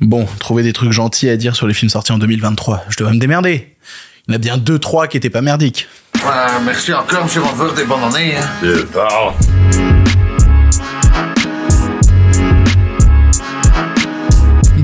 Bon, trouver des trucs gentils à dire sur les films sortis en 2023, je devrais me démerder. Il y en a bien deux, trois qui étaient pas merdiques. Merci encore, monsieur Ronfort, des bonnes années. Hein.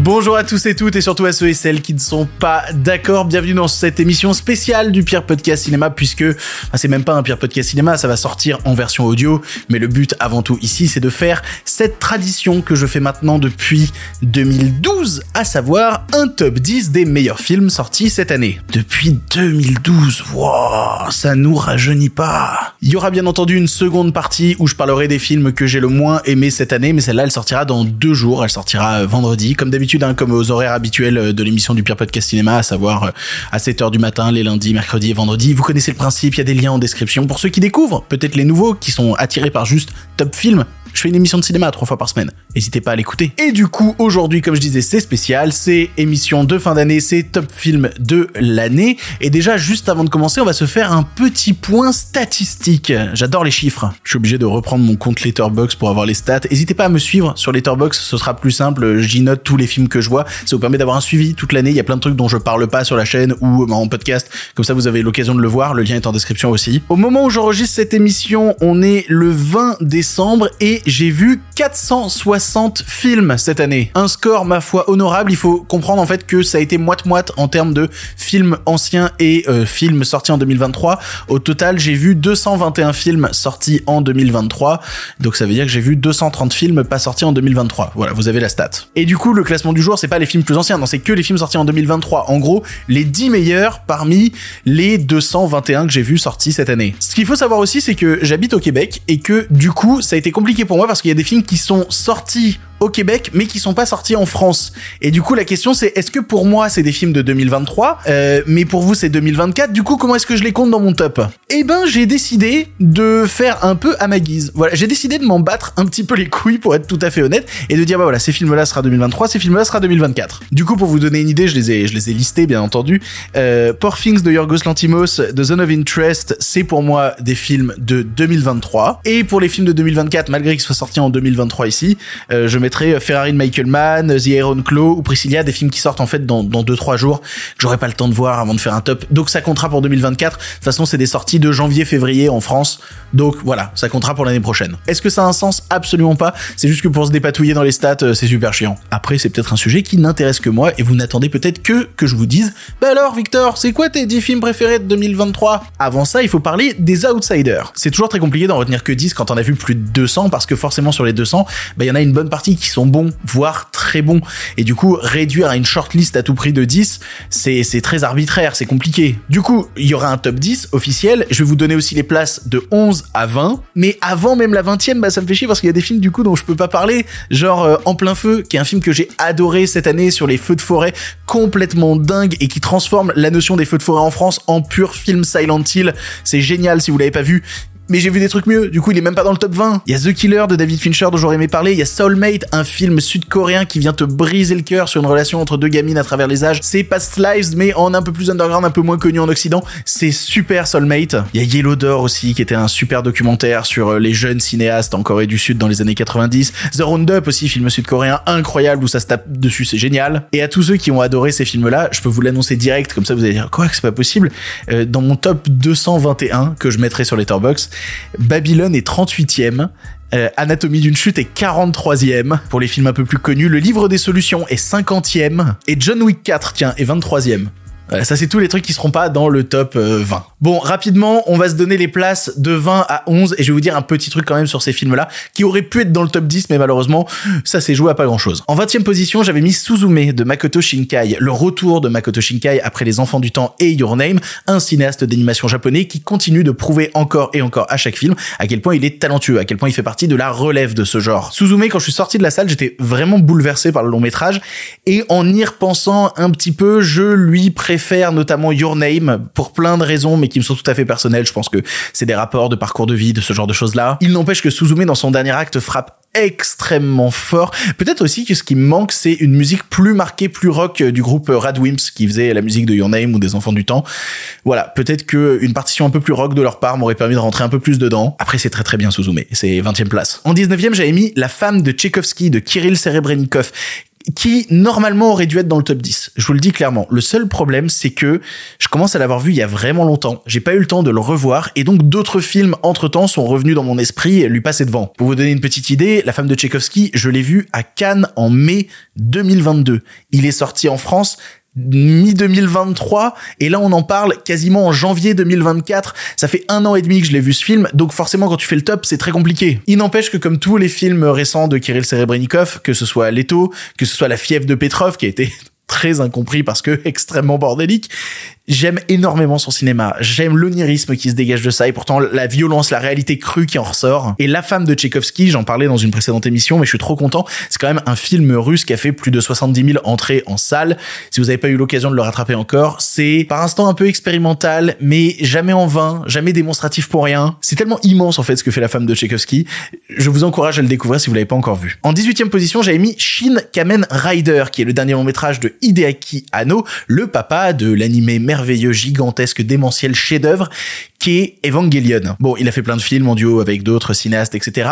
Bonjour à tous et toutes et surtout à ceux et celles qui ne sont pas d'accord. Bienvenue dans cette émission spéciale du pire podcast cinéma puisque c'est même pas un pire podcast cinéma, ça va sortir en version audio. Mais le but avant tout ici, c'est de faire cette tradition que je fais maintenant depuis 2012, à savoir un top 10 des meilleurs films sortis cette année. Depuis 2012, wow, ça nous rajeunit pas. Il y aura bien entendu une seconde partie où je parlerai des films que j'ai le moins aimé cette année, mais celle-là, elle sortira dans deux jours. Elle sortira vendredi, comme d'habitude Hein, comme aux horaires habituels euh, de l'émission du Pire Podcast Cinéma, à savoir euh, à 7h du matin, les lundis, mercredis et vendredis. Vous connaissez le principe, il y a des liens en description. Pour ceux qui découvrent, peut-être les nouveaux, qui sont attirés par juste Top Film, je fais une émission de cinéma trois fois par semaine. N'hésitez pas à l'écouter. Et du coup, aujourd'hui, comme je disais, c'est spécial. C'est émission de fin d'année, c'est top film de l'année. Et déjà, juste avant de commencer, on va se faire un petit point statistique. J'adore les chiffres. Je suis obligé de reprendre mon compte Letterbox pour avoir les stats. N'hésitez pas à me suivre sur Letterbox, ce sera plus simple. J'y note tous les films que je vois. Ça vous permet d'avoir un suivi toute l'année. Il y a plein de trucs dont je parle pas sur la chaîne ou en podcast. Comme ça, vous avez l'occasion de le voir. Le lien est en description aussi. Au moment où j'enregistre cette émission, on est le 20 décembre et j'ai vu 460 films cette année. Un score, ma foi, honorable. Il faut comprendre en fait que ça a été moite-moite en termes de films anciens et euh, films sortis en 2023. Au total, j'ai vu 221 films sortis en 2023. Donc ça veut dire que j'ai vu 230 films pas sortis en 2023. Voilà, vous avez la stat. Et du coup, le classement du jour, c'est pas les films plus anciens, non, c'est que les films sortis en 2023. En gros, les 10 meilleurs parmi les 221 que j'ai vus sortis cette année. Ce qu'il faut savoir aussi, c'est que j'habite au Québec et que du coup, ça a été compliqué pour moi parce qu'il y a des films qui sont sortis au Québec, mais qui sont pas sortis en France. Et du coup, la question c'est est-ce que pour moi c'est des films de 2023, euh, mais pour vous c'est 2024. Du coup, comment est-ce que je les compte dans mon top? Eh ben, j'ai décidé de faire un peu à ma guise. Voilà, j'ai décidé de m'en battre un petit peu les couilles pour être tout à fait honnête et de dire bah voilà, ces films-là sera 2023, ces films-là sera 2024. Du coup, pour vous donner une idée, je les ai, je les ai listés bien entendu. Euh, Poor Things de Yorgos Lantimos, The Zone of Interest, c'est pour moi des films de 2023. Et pour les films de 2024, malgré qu'ils soient sortis en 2023 ici, euh, je mets Ferrari de Michael Mann, The Iron Claw ou Priscilla, des films qui sortent en fait dans, dans 2-3 jours, que j'aurai pas le temps de voir avant de faire un top. Donc ça comptera pour 2024. De toute façon, c'est des sorties de janvier-février en France. Donc voilà, ça comptera pour l'année prochaine. Est-ce que ça a un sens? Absolument pas. C'est juste que pour se dépatouiller dans les stats, euh, c'est super chiant. Après, c'est peut-être un sujet qui n'intéresse que moi et vous n'attendez peut-être que que je vous dise Bah alors, Victor, c'est quoi tes 10 films préférés de 2023 Avant ça, il faut parler des outsiders. C'est toujours très compliqué d'en retenir que 10 quand on a vu plus de 200 parce que forcément sur les 200, bah il y en a une bonne partie qui sont bons, voire très bons. Et du coup, réduire à une shortlist à tout prix de 10, c'est, très arbitraire, c'est compliqué. Du coup, il y aura un top 10 officiel. Je vais vous donner aussi les places de 11 à 20. Mais avant même la 20e, bah, ça me fait chier parce qu'il y a des films du coup dont je peux pas parler. Genre, euh, En plein feu, qui est un film que j'ai adoré cette année sur les feux de forêt, complètement dingue et qui transforme la notion des feux de forêt en France en pur film Silent Hill. C'est génial si vous l'avez pas vu mais j'ai vu des trucs mieux. Du coup, il est même pas dans le top 20. Il y a The Killer de David Fincher dont j'aurais aimé parler. Il y a Soulmate, un film sud-coréen qui vient te briser le cœur sur une relation entre deux gamines à travers les âges. C'est Past Lives, mais en un peu plus underground, un peu moins connu en Occident. C'est super Soulmate. Il y a Yellow Door aussi, qui était un super documentaire sur euh, les jeunes cinéastes en Corée du Sud dans les années 90. The Roundup aussi, film sud-coréen incroyable où ça se tape dessus, c'est génial. Et à tous ceux qui ont adoré ces films-là, je peux vous l'annoncer direct, comme ça vous allez dire quoi que c'est pas possible. Euh, dans mon top 221 que je mettrai sur Letterboxd, Babylone est 38e. Euh, Anatomie d'une chute est 43e pour les films un peu plus connus. Le livre des solutions est 50e. Et John Wick 4, tiens, est 23e. Voilà, ça c'est tous les trucs qui seront pas dans le top 20. Euh, bon, rapidement, on va se donner les places de 20 à 11 et je vais vous dire un petit truc quand même sur ces films-là qui auraient pu être dans le top 10 mais malheureusement, ça s'est joué à pas grand-chose. En 20e position, j'avais mis Suzume de Makoto Shinkai, le retour de Makoto Shinkai après Les Enfants du Temps et Your Name, un cinéaste d'animation japonais qui continue de prouver encore et encore à chaque film à quel point il est talentueux, à quel point il fait partie de la relève de ce genre. Suzume, quand je suis sorti de la salle, j'étais vraiment bouleversé par le long métrage et en y repensant un petit peu, je lui préfère faire notamment Your Name pour plein de raisons, mais qui me sont tout à fait personnelles. Je pense que c'est des rapports de parcours de vie, de ce genre de choses-là. Il n'empêche que Suzume, dans son dernier acte, frappe extrêmement fort. Peut-être aussi que ce qui me manque, c'est une musique plus marquée, plus rock du groupe Radwimps qui faisait la musique de Your Name ou des Enfants du Temps. Voilà, peut-être que une partition un peu plus rock de leur part m'aurait permis de rentrer un peu plus dedans. Après, c'est très très bien Suzume, c'est 20 e place. En 19e, j'avais mis La femme de Tchaïkovski de Kirill Serebrennikov qui normalement aurait dû être dans le top 10. Je vous le dis clairement. Le seul problème, c'est que je commence à l'avoir vu il y a vraiment longtemps. J'ai pas eu le temps de le revoir et donc d'autres films entre temps sont revenus dans mon esprit et lui passer devant. Pour vous donner une petite idée, La femme de Tchaïkovski, je l'ai vu à Cannes en mai 2022. Il est sorti en France mi-2023 et là on en parle quasiment en janvier 2024 ça fait un an et demi que je l'ai vu ce film donc forcément quand tu fais le top c'est très compliqué. Il n'empêche que comme tous les films récents de Kirill Serebrennikov que ce soit Leto que ce soit La fièvre de Petrov qui a été très incompris parce que extrêmement bordélique J'aime énormément son cinéma. J'aime l'onirisme qui se dégage de ça et pourtant la violence, la réalité crue qui en ressort. Et La femme de Tchaïkovski, j'en parlais dans une précédente émission, mais je suis trop content. C'est quand même un film russe qui a fait plus de 70 000 entrées en salle. Si vous n'avez pas eu l'occasion de le rattraper encore, c'est par instant un peu expérimental, mais jamais en vain, jamais démonstratif pour rien. C'est tellement immense en fait ce que fait La femme de Tchaïkovski. Je vous encourage à le découvrir si vous l'avez pas encore vu. En 18e position, j'avais mis Shin Kamen Rider, qui est le dernier long métrage de Hideaki Anno, le papa de l'animé merveilleux, gigantesque, démentiel chef-d'œuvre qui est Evangelion. Bon, il a fait plein de films en duo avec d'autres cinéastes, etc.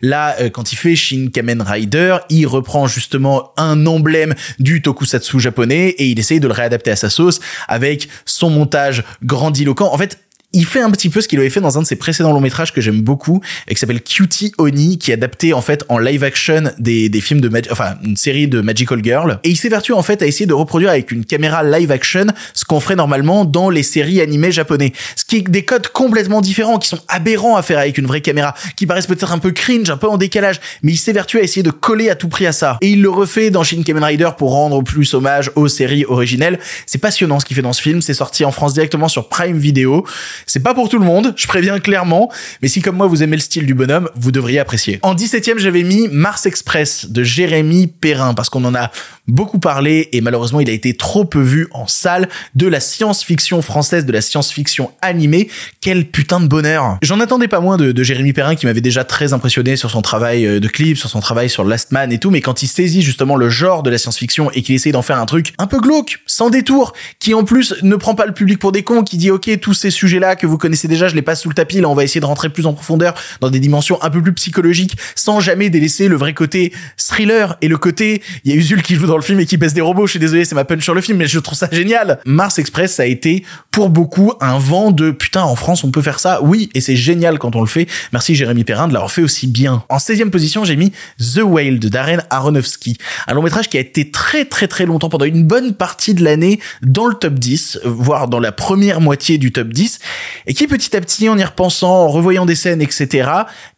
Là, euh, quand il fait Shin Kamen Rider, il reprend justement un emblème du tokusatsu japonais et il essaye de le réadapter à sa sauce avec son montage grandiloquent. En fait, il fait un petit peu ce qu'il avait fait dans un de ses précédents longs métrages que j'aime beaucoup et qui s'appelle Cutie Oni qui est adapté en fait en live action des, des films de enfin une série de Magical Girl. Et il s'évertue en fait à essayer de reproduire avec une caméra live action ce qu'on ferait normalement dans les séries animées japonais ce qui est des codes complètement différents qui sont aberrants à faire avec une vraie caméra qui paraissent peut-être un peu cringe un peu en décalage mais il s'évertue à essayer de coller à tout prix à ça. Et il le refait dans Shin Kamen Rider pour rendre plus hommage aux séries originelles. C'est passionnant ce qu'il fait dans ce film. C'est sorti en France directement sur Prime Video c'est pas pour tout le monde, je préviens clairement, mais si comme moi vous aimez le style du bonhomme, vous devriez apprécier. En 17ème, j'avais mis Mars Express de Jérémy Perrin parce qu'on en a beaucoup parlé et malheureusement il a été trop peu vu en salle de la science-fiction française, de la science-fiction animée. Quel putain de bonheur. J'en attendais pas moins de, Jérémy Perrin qui m'avait déjà très impressionné sur son travail euh, de clip, sur son travail sur Last Man et tout, mais quand il saisit justement le genre de la science-fiction et qu'il essaye d'en faire un truc un peu glauque, sans détour, qui en plus ne prend pas le public pour des cons, qui dit ok tous ces sujets-là que vous connaissez déjà, je les passe sous le tapis, là on va essayer de rentrer plus en profondeur dans des dimensions un peu plus psychologiques, sans jamais délaisser le vrai côté thriller et le côté, il y a Usul qui joue dans le film et qui baisse des robots, je suis désolé, c'est ma punch sur le film, mais je trouve ça génial. Mars Express, ça a été pour beaucoup un vent de putain, en France on peut faire ça, oui, et c'est génial quand on le fait. Merci Jérémy Perrin de l'avoir fait aussi bien. En 16e position, j'ai mis The Whale de Darren Aronofsky, un long métrage qui a été très très très longtemps, pendant une bonne partie de l'année, dans le top 10, voire dans la première moitié du top 10, et qui petit à petit, en y repensant, en revoyant des scènes, etc.,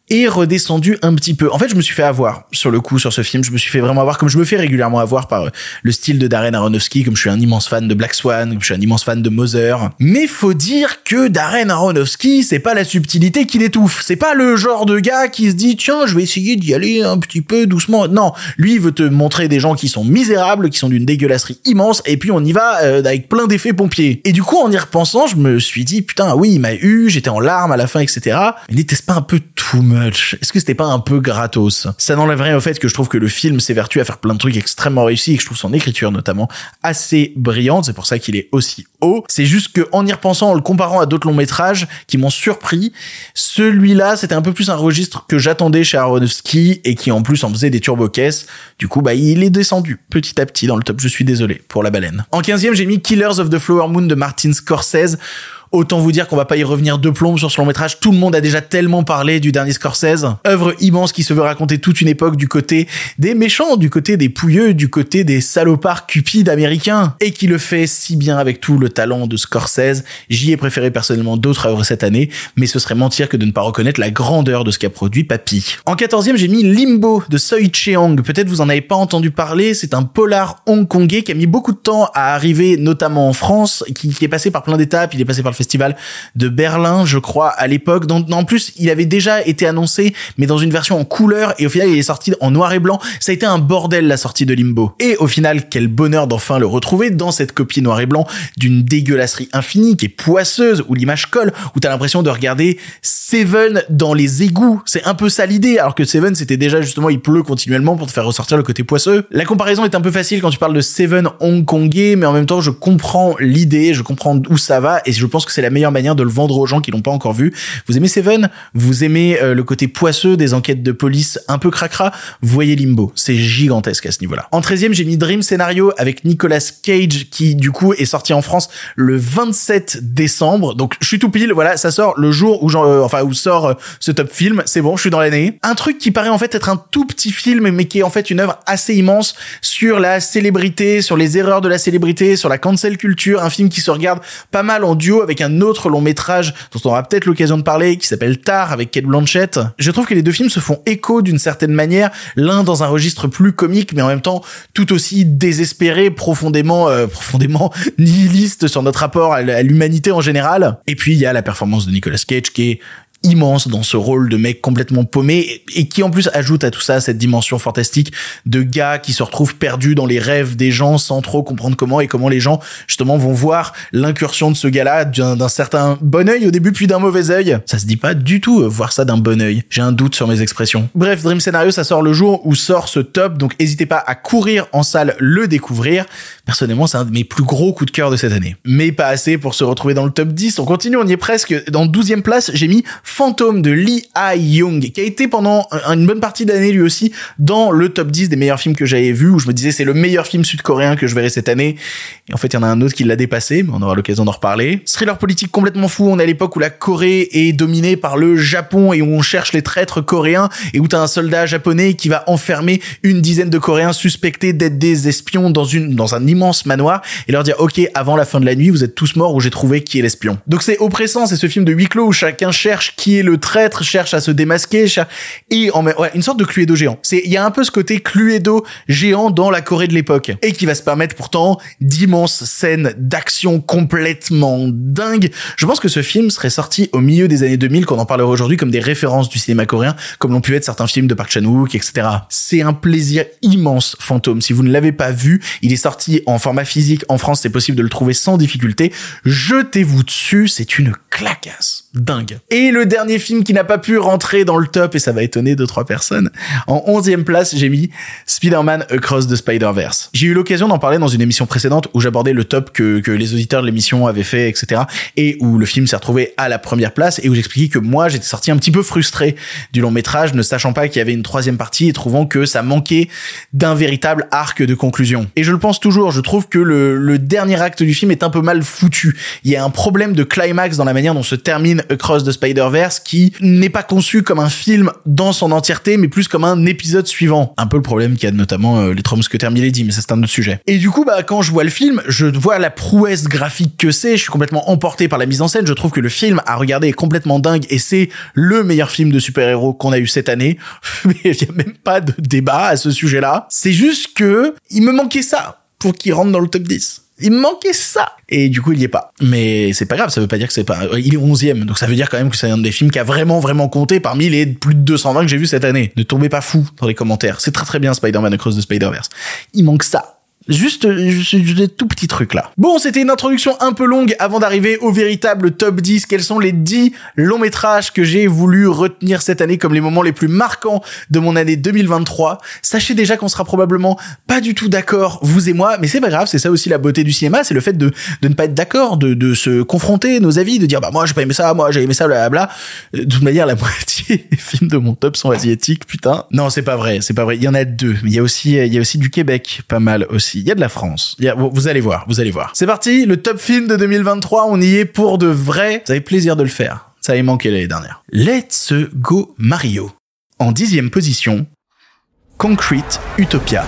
et redescendu un petit peu. En fait, je me suis fait avoir sur le coup sur ce film. Je me suis fait vraiment avoir comme je me fais régulièrement avoir par le style de Darren Aronofsky, comme je suis un immense fan de Black Swan, comme je suis un immense fan de Mother. Mais faut dire que Darren Aronofsky, c'est pas la subtilité qui l'étouffe. C'est pas le genre de gars qui se dit tiens, je vais essayer d'y aller un petit peu doucement. Non, lui il veut te montrer des gens qui sont misérables, qui sont d'une dégueulasserie immense, et puis on y va euh, avec plein d'effets pompiers. Et du coup, en y repensant, je me suis dit putain, oui, il m'a eu, j'étais en larmes à la fin, etc. Mais n'était-ce pas un peu tout est-ce que c'était pas un peu gratos? Ça n'enlève rien au fait que je trouve que le film s'évertue à faire plein de trucs extrêmement réussis et que je trouve son écriture notamment assez brillante. C'est pour ça qu'il est aussi haut. C'est juste que en y repensant, en le comparant à d'autres longs métrages qui m'ont surpris, celui-là c'était un peu plus un registre que j'attendais chez Aronofsky et qui en plus en faisait des turbo caisses. Du coup, bah il est descendu petit à petit dans le top. Je suis désolé pour la baleine. En 15e, j'ai mis Killers of the Flower Moon de Martin Scorsese. Autant vous dire qu'on va pas y revenir de plomb sur ce long métrage. Tout le monde a déjà tellement parlé du dernier Scorsese. Œuvre immense qui se veut raconter toute une époque du côté des méchants, du côté des pouilleux, du côté des salopards cupides américains. Et qui le fait si bien avec tout le talent de Scorsese. J'y ai préféré personnellement d'autres œuvres cette année, mais ce serait mentir que de ne pas reconnaître la grandeur de ce qu'a produit Papy. En 14e, j'ai mis Limbo de Soi Cheong. Peut-être vous en avez pas entendu parler. C'est un polar hongkongais qui a mis beaucoup de temps à arriver, notamment en France, qui, est passé par plein d'étapes. Il est passé par le de Berlin, je crois, à l'époque. En plus, il avait déjà été annoncé, mais dans une version en couleur, et au final, il est sorti en noir et blanc. Ça a été un bordel, la sortie de Limbo. Et au final, quel bonheur d'enfin le retrouver dans cette copie noir et blanc d'une dégueulasserie infinie, qui est poisseuse, où l'image colle, où t'as l'impression de regarder Seven dans les égouts. C'est un peu ça l'idée, alors que Seven, c'était déjà justement, il pleut continuellement pour te faire ressortir le côté poisseux. La comparaison est un peu facile quand tu parles de Seven hongkongais, mais en même temps, je comprends l'idée, je comprends où ça va, et je pense que c'est la meilleure manière de le vendre aux gens qui l'ont pas encore vu. Vous aimez Seven? Vous aimez euh, le côté poisseux des enquêtes de police un peu cracra? Voyez Limbo, c'est gigantesque à ce niveau-là. En 13e, j'ai mis Dream Scénario avec Nicolas Cage qui du coup est sorti en France le 27 décembre. Donc je suis tout pile, voilà, ça sort le jour où euh, enfin où sort euh, ce top film, c'est bon, je suis dans l'année. Un truc qui paraît en fait être un tout petit film mais qui est en fait une œuvre assez immense sur la célébrité, sur les erreurs de la célébrité, sur la cancel culture, un film qui se regarde pas mal en duo avec un autre long métrage dont on aura peut-être l'occasion de parler qui s'appelle Tar avec Kate Blanchett. Je trouve que les deux films se font écho d'une certaine manière, l'un dans un registre plus comique mais en même temps tout aussi désespéré, profondément euh, profondément nihiliste sur notre rapport à l'humanité en général. Et puis il y a la performance de Nicolas Cage qui est immense dans ce rôle de mec complètement paumé et qui en plus ajoute à tout ça cette dimension fantastique de gars qui se retrouvent perdus dans les rêves des gens sans trop comprendre comment et comment les gens justement vont voir l'incursion de ce gars-là d'un certain bon œil au début puis d'un mauvais œil. Ça se dit pas du tout euh, voir ça d'un bon œil. J'ai un doute sur mes expressions. Bref, Dream Scenario ça sort le jour où sort ce top donc n'hésitez pas à courir en salle le découvrir. Personnellement, c'est un de mes plus gros coups de cœur de cette année. Mais pas assez pour se retrouver dans le top 10. On continue, on y est presque. Dans 12e place, j'ai mis Fantôme de Lee Ha-young, qui a été pendant une bonne partie d'année lui aussi dans le top 10 des meilleurs films que j'avais vus, où je me disais c'est le meilleur film sud-coréen que je verrai cette année. Et en fait, il y en a un autre qui l'a dépassé, mais on aura l'occasion d'en reparler. Thriller politique complètement fou. On est à l'époque où la Corée est dominée par le Japon et où on cherche les traîtres coréens et où t'as un soldat japonais qui va enfermer une dizaine de Coréens suspectés d'être des espions dans une, dans un immense manoir et leur dire, OK, avant la fin de la nuit, vous êtes tous morts ou j'ai trouvé qui est l'espion. Donc c'est oppressant, c'est ce film de huis clos où chacun cherche qui est le traître, cherche à se démasquer, et en ouais, une sorte de Cluedo géant. C'est il y a un peu ce côté Cluedo géant dans la Corée de l'époque et qui va se permettre pourtant d'immenses scènes d'action complètement dingues. Je pense que ce film serait sorti au milieu des années 2000 qu'on en parlerait aujourd'hui comme des références du cinéma coréen comme l'ont pu être certains films de Park Chan-wook etc. C'est un plaisir immense Fantôme. Si vous ne l'avez pas vu, il est sorti en format physique en France, c'est possible de le trouver sans difficulté. Jetez-vous dessus, c'est une clacasse dingue. Et le dernier film qui n'a pas pu rentrer dans le top, et ça va étonner deux, trois personnes, en onzième place, j'ai mis Spider-Man Across the Spider-Verse. J'ai eu l'occasion d'en parler dans une émission précédente où j'abordais le top que, que les auditeurs de l'émission avaient fait, etc. Et où le film s'est retrouvé à la première place et où j'expliquais que moi, j'étais sorti un petit peu frustré du long métrage, ne sachant pas qu'il y avait une troisième partie et trouvant que ça manquait d'un véritable arc de conclusion. Et je le pense toujours, je trouve que le, le dernier acte du film est un peu mal foutu. Il y a un problème de climax dans la manière dont se termine Across the Spider-Verse qui n'est pas conçu comme un film dans son entièreté, mais plus comme un épisode suivant. Un peu le problème qu'il y a notamment euh, les trois mousquetaires mais ça c'est un autre sujet. Et du coup, bah, quand je vois le film, je vois la prouesse graphique que c'est, je suis complètement emporté par la mise en scène, je trouve que le film à regarder est complètement dingue et c'est le meilleur film de super-héros qu'on a eu cette année. Mais il y a même pas de débat à ce sujet-là. C'est juste que il me manquait ça pour qu'il rentre dans le top 10. Il manquait ça. Et du coup, il y est pas. Mais c'est pas grave, ça veut pas dire que c'est pas, il est onzième. Donc ça veut dire quand même que c'est un des films qui a vraiment, vraiment compté parmi les plus de 220 que j'ai vu cette année. Ne tombez pas fou dans les commentaires. C'est très très bien Spider-Man Across the Spider-Verse. Il manque ça. Juste, juste des tout petits trucs là. Bon, c'était une introduction un peu longue avant d'arriver au véritable top 10. Quels sont les 10 longs métrages que j'ai voulu retenir cette année comme les moments les plus marquants de mon année 2023 Sachez déjà qu'on sera probablement pas du tout d'accord, vous et moi, mais c'est pas grave, c'est ça aussi la beauté du cinéma, c'est le fait de, de ne pas être d'accord, de, de se confronter nos avis, de dire bah moi j'ai pas aimé ça, moi j'ai aimé ça, blablabla. De toute manière, la moitié des films de mon top sont asiatiques, putain. Non, c'est pas vrai, c'est pas vrai. Il y en a deux. Il y a aussi, il y a aussi du Québec, pas mal aussi. Il y a de la France. Vous allez voir, vous allez voir. C'est parti, le top film de 2023, on y est pour de vrai. Vous avez plaisir de le faire. Ça avait manqué l'année dernière. Let's Go Mario. En dixième position, Concrete Utopia.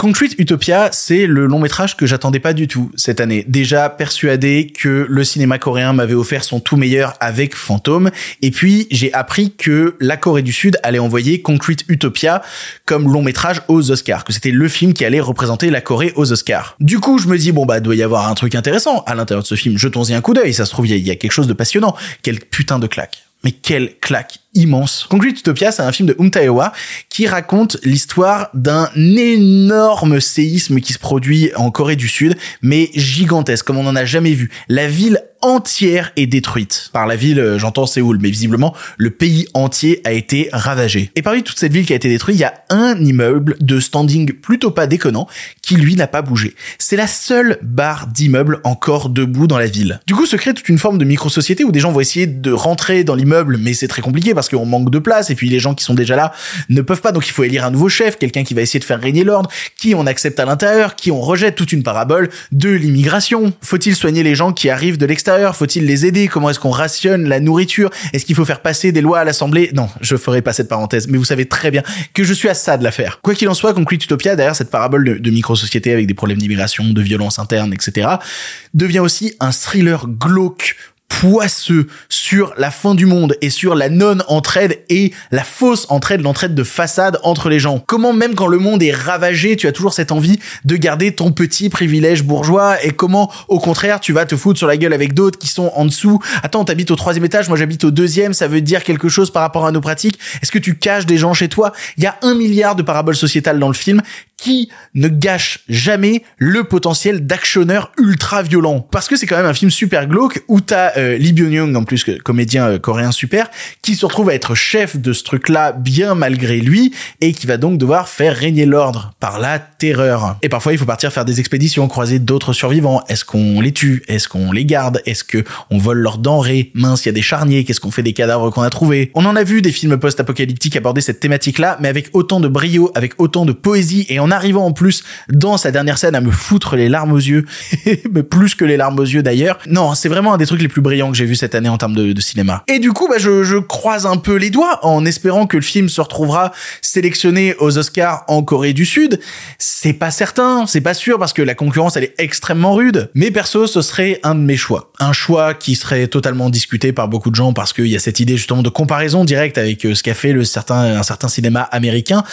Concrete Utopia, c'est le long métrage que j'attendais pas du tout cette année. Déjà persuadé que le cinéma coréen m'avait offert son tout meilleur avec Fantôme. Et puis, j'ai appris que la Corée du Sud allait envoyer Concrete Utopia comme long métrage aux Oscars, que c'était le film qui allait représenter la Corée aux Oscars. Du coup, je me dis, bon, bah, doit y avoir un truc intéressant à l'intérieur de ce film. Jetons-y un coup d'œil. Ça se trouve, il y, a quelque chose de passionnant. Quelle putain de claque. Mais quelle claque immense. Concrete Utopia, c'est un film de Umtaewa qui raconte l'histoire d'un énorme séisme qui se produit en Corée du Sud, mais gigantesque, comme on n'en a jamais vu. La ville entière est détruite. Par la ville, euh, j'entends Séoul, mais visiblement, le pays entier a été ravagé. Et parmi toute cette ville qui a été détruite, il y a un immeuble de standing plutôt pas déconnant qui, lui, n'a pas bougé. C'est la seule barre d'immeuble encore debout dans la ville. Du coup, se crée toute une forme de micro-société où des gens vont essayer de rentrer dans l'immeuble, mais c'est très compliqué parce qu'on manque de place, et puis les gens qui sont déjà là ne peuvent pas, donc il faut élire un nouveau chef, quelqu'un qui va essayer de faire régner l'ordre, qui on accepte à l'intérieur, qui on rejette, toute une parabole de l'immigration. Faut-il soigner les gens qui arrivent de l'extérieur? Faut-il les aider? Comment est-ce qu'on rationne la nourriture? Est-ce qu'il faut faire passer des lois à l'Assemblée? Non, je ferai pas cette parenthèse, mais vous savez très bien que je suis à ça de l'affaire. Quoi qu'il en soit, Concrete Utopia, derrière cette parabole de, de micro-société avec des problèmes d'immigration, de violence interne, etc., devient aussi un thriller glauque poisseux sur la fin du monde et sur la non-entraide et la fausse entraide, l'entraide de façade entre les gens. Comment même quand le monde est ravagé, tu as toujours cette envie de garder ton petit privilège bourgeois et comment au contraire tu vas te foutre sur la gueule avec d'autres qui sont en dessous? Attends, t'habites au troisième étage, moi j'habite au deuxième, ça veut dire quelque chose par rapport à nos pratiques? Est-ce que tu caches des gens chez toi? Il y a un milliard de paraboles sociétales dans le film qui ne gâche jamais le potentiel d'actionneur ultra violent. Parce que c'est quand même un film super glauque où t'as euh, Lee Byung-young, en plus que comédien euh, coréen super, qui se retrouve à être chef de ce truc-là bien malgré lui et qui va donc devoir faire régner l'ordre par la terreur. Et parfois il faut partir faire des expéditions, croiser d'autres survivants. Est-ce qu'on les tue? Est-ce qu'on les garde? Est-ce que on vole leurs denrées? Mince, il y a des charniers. Qu'est-ce qu'on fait des cadavres qu'on a trouvés? On en a vu des films post-apocalyptiques aborder cette thématique-là, mais avec autant de brio, avec autant de poésie et en arrivant en plus dans sa dernière scène à me foutre les larmes aux yeux, mais plus que les larmes aux yeux d'ailleurs. Non, c'est vraiment un des trucs les plus brillants que j'ai vu cette année en termes de, de cinéma. Et du coup, bah, je, je, croise un peu les doigts en espérant que le film se retrouvera sélectionné aux Oscars en Corée du Sud. C'est pas certain, c'est pas sûr parce que la concurrence elle est extrêmement rude. Mais perso, ce serait un de mes choix. Un choix qui serait totalement discuté par beaucoup de gens parce qu'il y a cette idée justement de comparaison directe avec euh, ce qu'a fait le certain, un certain cinéma américain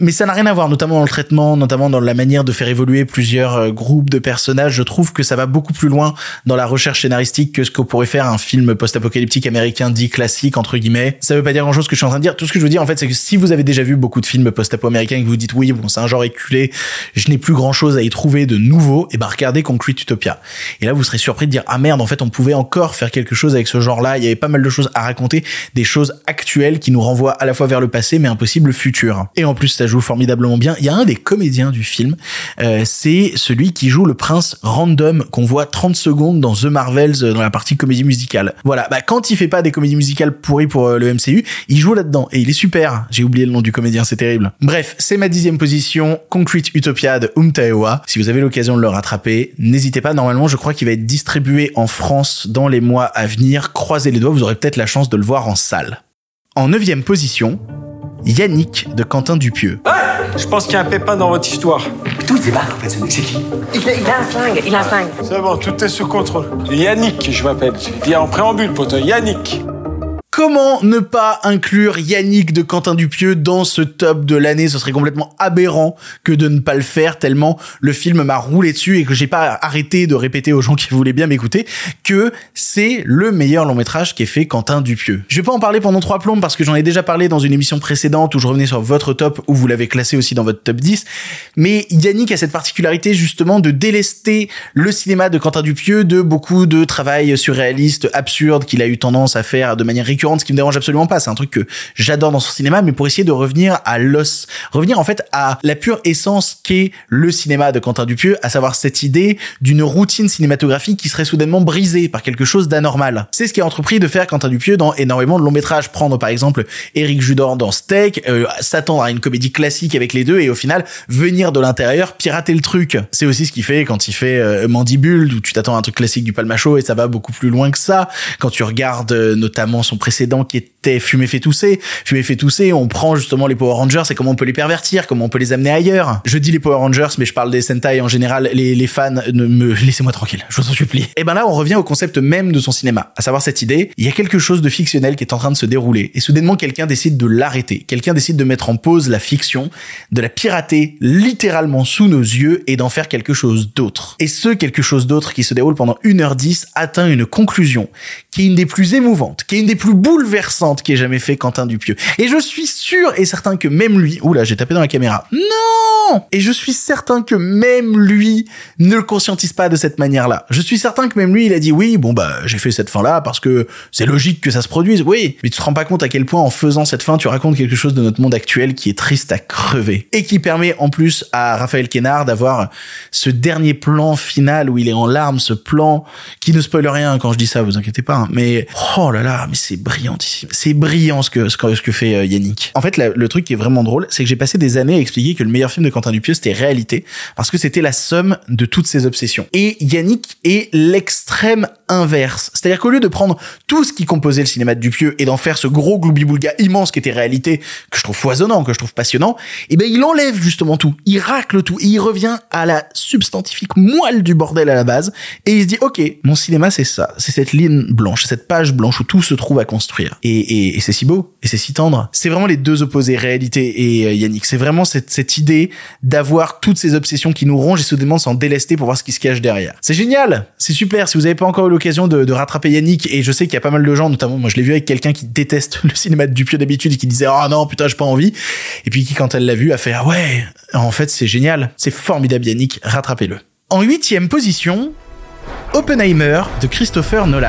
mais ça n'a rien à voir, notamment dans le traitement, notamment dans la manière de faire évoluer plusieurs euh, groupes de personnages. Je trouve que ça va beaucoup plus loin dans la recherche scénaristique que ce que pourrait faire un film post-apocalyptique américain dit classique entre guillemets. Ça veut pas dire grand-chose que je suis en train de dire. Tout ce que je veux dire en fait, c'est que si vous avez déjà vu beaucoup de films post-apo américains et que vous dites oui, bon, c'est un genre éculé, je n'ai plus grand-chose à y trouver de nouveau, et ben regardez Concrete Utopia. Et là, vous serez surpris de dire ah merde, en fait, on pouvait encore faire quelque chose avec ce genre-là. Il y avait pas mal de choses à raconter, des choses actuelles qui nous renvoient à la fois vers le passé, mais un possible futur. Et en plus, joue formidablement bien. Il y a un des comédiens du film, euh, c'est celui qui joue le prince random qu'on voit 30 secondes dans The Marvels euh, dans la partie comédie musicale. Voilà, bah quand il fait pas des comédies musicales pourries pour euh, le MCU, il joue là-dedans et il est super. J'ai oublié le nom du comédien, c'est terrible. Bref, c'est ma dixième position, Concrete Utopia de Umtaewa. Si vous avez l'occasion de le rattraper, n'hésitez pas. Normalement, je crois qu'il va être distribué en France dans les mois à venir. Croisez les doigts, vous aurez peut-être la chance de le voir en salle. En neuvième position, Yannick de Quentin Dupieux. Je pense qu'il y a un pépin dans votre histoire. Tout débarque en fait, ce mec, c'est qui? Il a, il a un flingue, il a un flingue. C'est bon, tout est sous contrôle. Yannick, je m'appelle. Dis en préambule, pote. Yannick. Comment ne pas inclure Yannick de Quentin Dupieux dans ce top de l'année? Ce serait complètement aberrant que de ne pas le faire tellement le film m'a roulé dessus et que j'ai pas arrêté de répéter aux gens qui voulaient bien m'écouter que c'est le meilleur long métrage qu'ait fait Quentin Dupieux. Je vais pas en parler pendant trois plombs parce que j'en ai déjà parlé dans une émission précédente où je revenais sur votre top où vous l'avez classé aussi dans votre top 10. Mais Yannick a cette particularité justement de délester le cinéma de Quentin Dupieux de beaucoup de travail surréaliste, absurde qu'il a eu tendance à faire de manière récurrente ce qui me dérange absolument pas. C'est un truc que j'adore dans son cinéma, mais pour essayer de revenir à l'os, revenir en fait à la pure essence qu'est le cinéma de Quentin Dupieux, à savoir cette idée d'une routine cinématographique qui serait soudainement brisée par quelque chose d'anormal. C'est ce qui a entrepris de faire Quentin Dupieux dans énormément de longs métrages. Prendre par exemple Eric Judor dans Steak, euh, s'attendre à une comédie classique avec les deux et au final venir de l'intérieur pirater le truc. C'est aussi ce qu'il fait quand il fait euh, Mandibule où tu t'attends à un truc classique du Palmacho et ça va beaucoup plus loin que ça. Quand tu regardes euh, notamment son précédent qui était Fumé fait tousser. Fumé fait tousser, on prend justement les Power Rangers et comment on peut les pervertir, comment on peut les amener ailleurs. Je dis les Power Rangers, mais je parle des Sentai en général. Les, les fans, ne me laissez-moi tranquille, je vous en supplie. Et ben là, on revient au concept même de son cinéma, à savoir cette idée. Il y a quelque chose de fictionnel qui est en train de se dérouler et soudainement quelqu'un décide de l'arrêter. Quelqu'un décide de mettre en pause la fiction, de la pirater littéralement sous nos yeux et d'en faire quelque chose d'autre. Et ce quelque chose d'autre qui se déroule pendant 1h10 atteint une conclusion qui est une des plus émouvantes, qui est une des plus bouleversantes puissante qu'ait jamais fait Quentin Dupieux. Et je suis sûr et certain que même lui, oula, j'ai tapé dans la caméra. Non! Et je suis certain que même lui ne le conscientise pas de cette manière-là. Je suis certain que même lui, il a dit oui, bon bah, j'ai fait cette fin-là parce que c'est logique que ça se produise. Oui, mais tu te rends pas compte à quel point en faisant cette fin, tu racontes quelque chose de notre monde actuel qui est triste à crever et qui permet en plus à Raphaël Kénard d'avoir ce dernier plan final où il est en larmes, ce plan qui ne spoil rien quand je dis ça, vous inquiétez pas. hein. Mais oh là là, mais c'est brillantissime. C'est brillant ce que ce que, fait euh, Yannick. En fait, le truc qui est vraiment drôle, c'est que j'ai passé des années à expliquer que le meilleur film de Quentin Dupieux c'était réalité parce que c'était la somme de toutes ses obsessions. Et Yannick est l'extrême inverse. C'est-à-dire qu'au lieu de prendre tout ce qui composait le cinéma de Dupieux et d'en faire ce gros gloubi-boulga immense qui était réalité, que je trouve foisonnant, que je trouve passionnant, eh ben il enlève justement tout. Il racle tout. Et il revient à la substantifique moelle du bordel à la base. Et il se dit, ok, mon cinéma c'est ça. C'est cette ligne blanche, cette page blanche où tout se trouve à construire. Et, et, et c'est si beau. Et c'est si tendre. C'est vraiment les deux opposés, réalité et euh, Yannick. C'est vraiment cette, cette idée d'avoir toutes ces obsessions qui nous rongent et se demandent s'en délester pour voir ce qui se cache derrière. C'est génial. C'est super. Si vous avez pas encore eu l'occasion de, rattraper Yannick, et je sais qu'il y a pas mal de gens, notamment moi je l'ai vu avec quelqu'un qui déteste le cinéma de Dupieux d'habitude et qui disait oh non putain j'ai pas envie. Et puis qui quand elle l'a vu a fait ah ouais en fait c'est génial. C'est formidable Yannick rattrapez-le. En huitième position Oppenheimer de Christopher Nolan.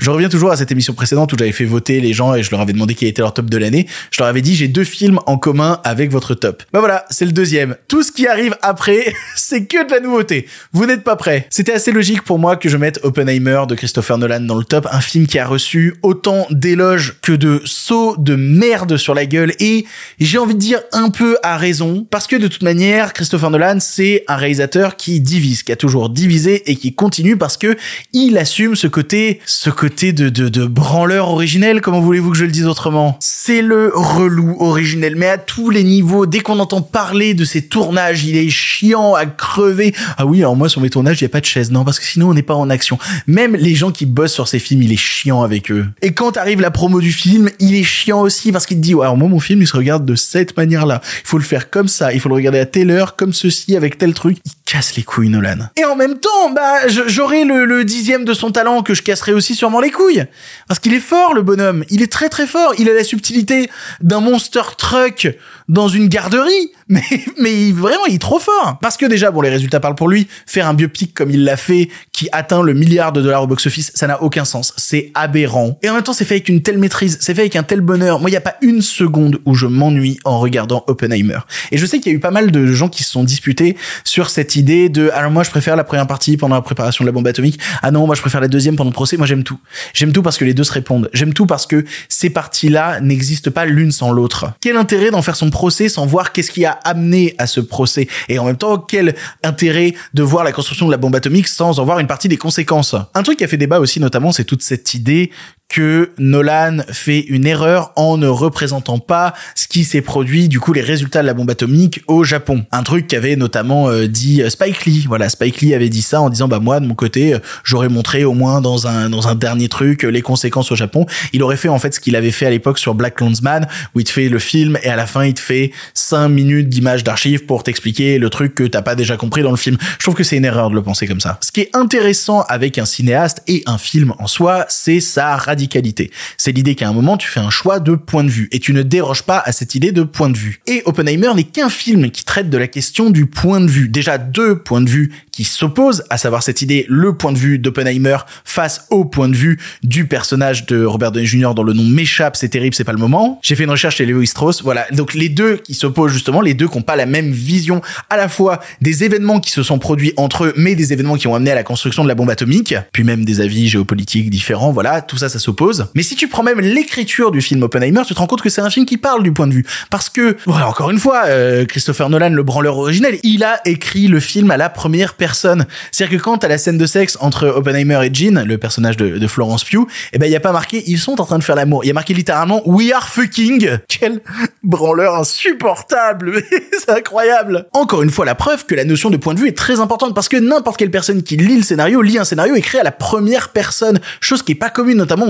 Je reviens toujours à cette émission précédente où j'avais fait voter les gens et je leur avais demandé quel était leur top de l'année. Je leur avais dit j'ai deux films en commun avec votre top. Bah voilà, c'est le deuxième. Tout ce qui arrive après, c'est que de la nouveauté. Vous n'êtes pas prêts. C'était assez logique pour moi que je mette Oppenheimer de Christopher Nolan dans le top, un film qui a reçu autant d'éloges que de sauts de merde sur la gueule et j'ai envie de dire un peu à raison parce que de toute manière, Christopher Nolan, c'est un réalisateur qui divise, qui a toujours divisé et qui continue parce que il assume ce côté, ce côté de, de, de branleur originel, comment voulez-vous que je le dise autrement? C'est le relou originel, mais à tous les niveaux. Dès qu'on entend parler de ses tournages, il est chiant à crever. Ah oui, alors moi sur mes tournages, il y a pas de chaise, non, parce que sinon on n'est pas en action. Même les gens qui bossent sur ces films, il est chiant avec eux. Et quand arrive la promo du film, il est chiant aussi parce qu'il te dit, ouais, alors moi mon film, il se regarde de cette manière-là. Il faut le faire comme ça, il faut le regarder à telle heure, comme ceci, avec tel truc. Il casse les couilles, Nolan. Et en même temps, bah, j'aurai le, le dixième de son talent que je casserai aussi sûrement les couilles. Parce qu'il est fort, le bonhomme. Il est très très fort. Il a la subtilité d'un monster truck dans une garderie. Mais, mais vraiment, il est trop fort. Parce que déjà, bon, les résultats parlent pour lui. Faire un biopic comme il l'a fait, qui atteint le milliard de dollars au box-office, ça n'a aucun sens. C'est aberrant. Et en même temps, c'est fait avec une telle maîtrise, c'est fait avec un tel bonheur. Moi, il n'y a pas une seconde où je m'ennuie en regardant Oppenheimer. Et je sais qu'il y a eu pas mal de gens qui se sont disputés sur cette idée de, alors moi, je préfère la première partie pendant la préparation de la bombe atomique. Ah non, moi, je préfère la deuxième pendant le procès. Moi, j'aime tout. J'aime tout parce que les deux se répondent. J'aime tout parce que ces parties-là n'existent pas l'une sans l'autre. Quel intérêt d'en faire son sans voir qu'est-ce qui a amené à ce procès? Et en même temps, quel intérêt de voir la construction de la bombe atomique sans en voir une partie des conséquences? Un truc qui a fait débat aussi, notamment, c'est toute cette idée que Nolan fait une erreur en ne représentant pas ce qui s'est produit, du coup les résultats de la bombe atomique au Japon. Un truc qu'avait notamment euh, dit euh, Spike Lee. Voilà, Spike Lee avait dit ça en disant bah moi de mon côté, euh, j'aurais montré au moins dans un dans un dernier truc les conséquences au Japon. Il aurait fait en fait ce qu'il avait fait à l'époque sur Black Clansman où il te fait le film et à la fin il te fait 5 minutes d'images d'archives pour t'expliquer le truc que t'as pas déjà compris dans le film. Je trouve que c'est une erreur de le penser comme ça. Ce qui est intéressant avec un cinéaste et un film en soi, c'est sa radicalité. C'est l'idée qu'à un moment, tu fais un choix de point de vue et tu ne déroges pas à cette idée de point de vue. Et Oppenheimer n'est qu'un film qui traite de la question du point de vue. Déjà deux points de vue qui s'opposent, à savoir cette idée, le point de vue d'Oppenheimer face au point de vue du personnage de Robert Downey Jr. dont le nom m'échappe, c'est terrible, c'est pas le moment. J'ai fait une recherche chez Leo Strauss, voilà. Donc les deux qui s'opposent justement, les deux qui n'ont pas la même vision à la fois des événements qui se sont produits entre eux, mais des événements qui ont amené à la construction de la bombe atomique, puis même des avis géopolitiques différents, voilà, tout ça, ça s'oppose. Mais si tu prends même l'écriture du film Oppenheimer, tu te rends compte que c'est un film qui parle du point de vue. Parce que, voilà, encore une fois, euh, Christopher Nolan, le branleur originel, il a écrit le film à la première personne. C'est-à-dire que quand t'as la scène de sexe entre Oppenheimer et Jean, le personnage de, Florence Pugh, eh ben, il y a pas marqué, ils sont en train de faire l'amour. Il y a marqué littéralement, we are fucking. Quel branleur insupportable. c'est incroyable. Encore une fois, la preuve que la notion de point de vue est très importante parce que n'importe quelle personne qui lit le scénario lit un scénario écrit à la première personne. Chose qui est pas commune, notamment,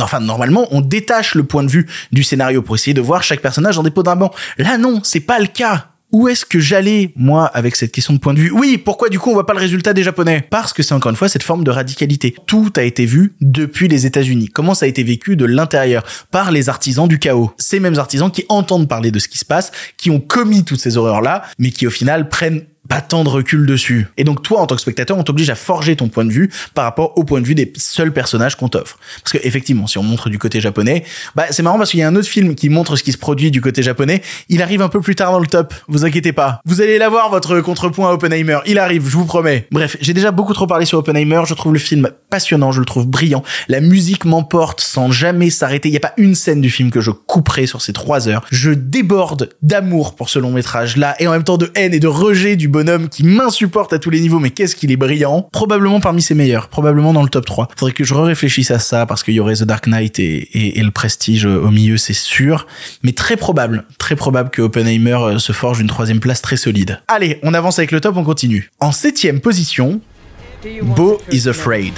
enfin, normalement, on détache le point de vue du scénario pour essayer de voir chaque personnage des pots d'un banc. Là, non, c'est pas le cas. Où est-ce que j'allais, moi, avec cette question de point de vue? Oui, pourquoi du coup on voit pas le résultat des Japonais? Parce que c'est encore une fois cette forme de radicalité. Tout a été vu depuis les États-Unis. Comment ça a été vécu de l'intérieur? Par les artisans du chaos. Ces mêmes artisans qui entendent parler de ce qui se passe, qui ont commis toutes ces horreurs-là, mais qui au final prennent pas tant de recul dessus. Et donc toi, en tant que spectateur, on t'oblige à forger ton point de vue par rapport au point de vue des seuls personnages qu'on t'offre. Parce que effectivement, si on montre du côté japonais, bah c'est marrant parce qu'il y a un autre film qui montre ce qui se produit du côté japonais. Il arrive un peu plus tard dans le top. Vous inquiétez pas. Vous allez l'avoir votre contrepoint à Oppenheimer. Il arrive, je vous promets. Bref, j'ai déjà beaucoup trop parlé sur Oppenheimer. Je trouve le film passionnant, je le trouve brillant. La musique m'emporte sans jamais s'arrêter. Il y a pas une scène du film que je couperai sur ces trois heures. Je déborde d'amour pour ce long métrage là et en même temps de haine et de rejet du bonhomme qui m'insupporte à tous les niveaux, mais qu'est-ce qu'il est brillant. Probablement parmi ses meilleurs, probablement dans le top 3. Faudrait que je réfléchisse à ça parce qu'il y aurait The Dark Knight et, et, et le Prestige au milieu, c'est sûr. Mais très probable, très probable que Oppenheimer euh, se forge une troisième place très solide. Allez, on avance avec le top, on continue. En septième position, Beau is Afraid.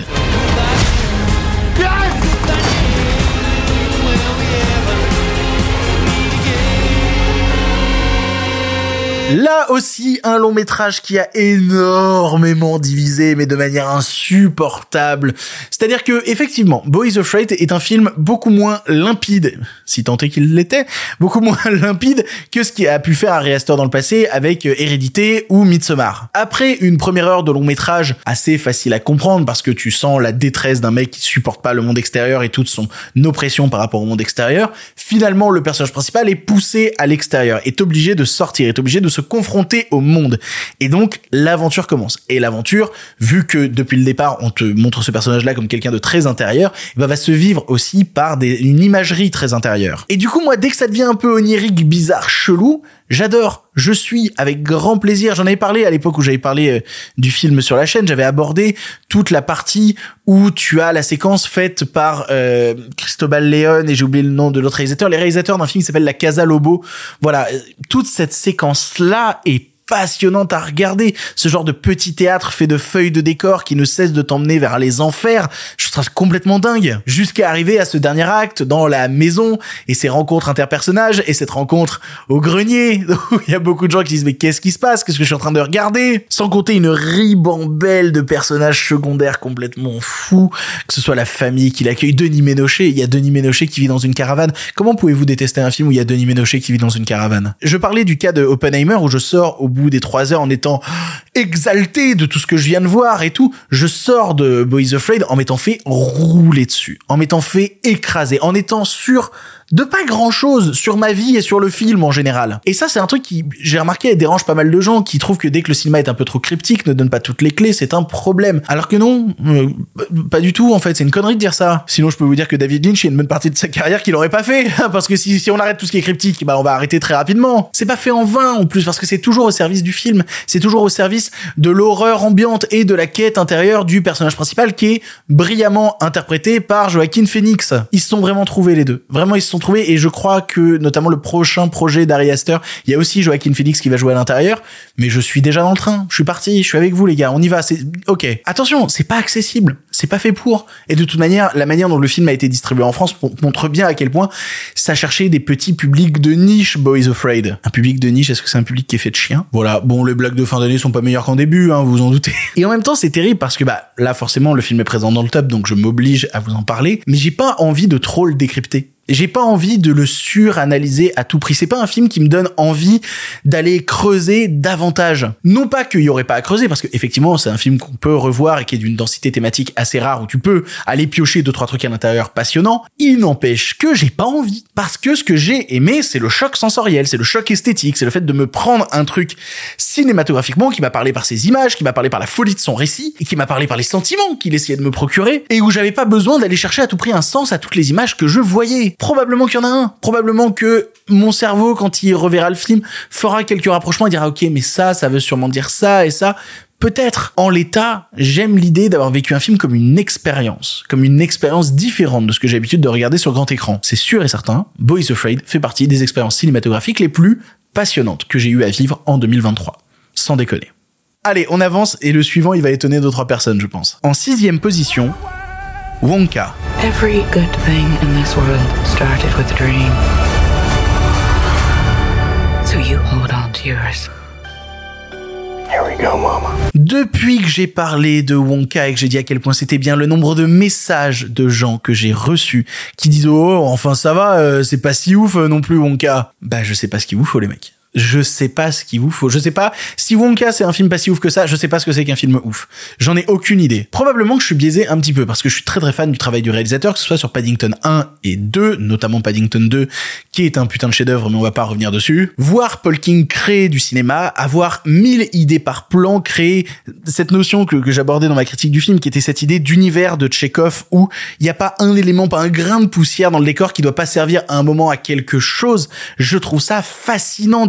Là aussi, un long métrage qui a énormément divisé, mais de manière insupportable. C'est-à-dire que, effectivement, Boys Afraid est un film beaucoup moins limpide, si tant est qu'il l'était, beaucoup moins limpide que ce qui a pu faire Ari Aster dans le passé avec Hérédité ou Midsommar. Après une première heure de long métrage assez facile à comprendre parce que tu sens la détresse d'un mec qui supporte pas le monde extérieur et toute son oppression par rapport au monde extérieur, finalement, le personnage principal est poussé à l'extérieur, est obligé de sortir, est obligé de se confronter au monde. Et donc, l'aventure commence. Et l'aventure, vu que depuis le départ, on te montre ce personnage-là comme quelqu'un de très intérieur, ben, va se vivre aussi par une imagerie très intérieure. Et du coup, moi, dès que ça devient un peu onirique, bizarre, chelou, J'adore, je suis avec grand plaisir. J'en avais parlé à l'époque où j'avais parlé euh, du film sur la chaîne. J'avais abordé toute la partie où tu as la séquence faite par euh, Cristobal Leon et j'ai oublié le nom de l'autre réalisateur. Les réalisateurs d'un film qui s'appelle La Casa Lobo. Voilà, euh, toute cette séquence là est passionnante à regarder. Ce genre de petit théâtre fait de feuilles de décor qui ne cesse de t'emmener vers les enfers. Je trouve ça complètement dingue. Jusqu'à arriver à ce dernier acte dans la maison et ces rencontres interpersonnages et cette rencontre au grenier où il y a beaucoup de gens qui disent mais qu'est-ce qui se passe? Qu'est-ce que je suis en train de regarder? Sans compter une ribambelle de personnages secondaires complètement fous. Que ce soit la famille qui l'accueille. Denis Ménochet. Il y a Denis Ménochet qui vit dans une caravane. Comment pouvez-vous détester un film où il y a Denis Ménochet qui vit dans une caravane? Je parlais du cas de Oppenheimer où je sors au bout des trois heures en étant exalté de tout ce que je viens de voir et tout. Je sors de Boys Afraid en m'étant fait rouler dessus, en m'étant fait écraser, en étant sûr de pas grand chose sur ma vie et sur le film en général. Et ça, c'est un truc qui, j'ai remarqué, dérange pas mal de gens qui trouvent que dès que le cinéma est un peu trop cryptique, ne donne pas toutes les clés, c'est un problème. Alors que non, euh, pas du tout, en fait, c'est une connerie de dire ça. Sinon, je peux vous dire que David Lynch, il y a une bonne partie de sa carrière qu'il aurait pas fait. parce que si, si on arrête tout ce qui est cryptique, bah, on va arrêter très rapidement. C'est pas fait en vain, en plus, parce que c'est toujours au service du film. C'est toujours au service de l'horreur ambiante et de la quête intérieure du personnage principal qui est brillamment interprété par Joaquin Phoenix. Ils se sont vraiment trouvés les deux. Vraiment, ils se sont et je crois que notamment le prochain projet d'Ari Aster, il y a aussi Joaquin Phoenix qui va jouer à l'intérieur, mais je suis déjà dans le train, je suis parti, je suis avec vous les gars, on y va, c'est OK. Attention, c'est pas accessible, c'est pas fait pour. Et de toute manière, la manière dont le film a été distribué en France montre bien à quel point ça cherchait des petits publics de niche Boys Afraid. Un public de niche, est-ce que c'est un public qui est fait de chien? Voilà, bon les blagues de fin d'année sont pas meilleures qu'en début, hein, vous vous en doutez. Et en même temps, c'est terrible parce que bah là forcément le film est présent dans le top donc je m'oblige à vous en parler, mais j'ai pas envie de trop le décrypter. J'ai pas envie de le suranalyser à tout prix. C'est pas un film qui me donne envie d'aller creuser davantage. Non pas qu'il y aurait pas à creuser, parce que effectivement c'est un film qu'on peut revoir et qui est d'une densité thématique assez rare où tu peux aller piocher deux trois trucs à l'intérieur passionnants. Il n'empêche que j'ai pas envie, parce que ce que j'ai aimé c'est le choc sensoriel, c'est le choc esthétique, c'est le fait de me prendre un truc cinématographiquement qui m'a parlé par ses images, qui m'a parlé par la folie de son récit et qui m'a parlé par les sentiments qu'il essayait de me procurer et où j'avais pas besoin d'aller chercher à tout prix un sens à toutes les images que je voyais probablement qu'il y en a un. Probablement que mon cerveau, quand il reverra le film, fera quelques rapprochements et dira, ok, mais ça, ça veut sûrement dire ça et ça. Peut-être, en l'état, j'aime l'idée d'avoir vécu un film comme une expérience, comme une expérience différente de ce que j'ai l'habitude de regarder sur grand écran. C'est sûr et certain, Boys Afraid fait partie des expériences cinématographiques les plus passionnantes que j'ai eu à vivre en 2023. Sans déconner. Allez, on avance et le suivant, il va étonner d'autres personnes, je pense. En sixième position, Wonka. Every good thing in this world started with a dream. So you hold on to yours. Here we go, Mama. Depuis que j'ai parlé de Wonka et que j'ai dit à quel point c'était bien le nombre de messages de gens que j'ai reçus qui disent oh enfin ça va euh, c'est pas si ouf euh, non plus Wonka bah je sais pas ce qu'il vous faut les mecs je sais pas ce qu'il vous faut. Je sais pas si Wonka c'est un film pas si ouf que ça. Je sais pas ce que c'est qu'un film ouf. J'en ai aucune idée. Probablement que je suis biaisé un petit peu parce que je suis très très fan du travail du réalisateur, que ce soit sur Paddington 1 et 2, notamment Paddington 2, qui est un putain de chef-d'œuvre, mais on va pas revenir dessus. Voir Paul King créer du cinéma, avoir mille idées par plan, créer cette notion que, j'abordais dans ma critique du film, qui était cette idée d'univers de Tchekhov où il n'y a pas un élément, pas un grain de poussière dans le décor qui doit pas servir à un moment à quelque chose. Je trouve ça fascinant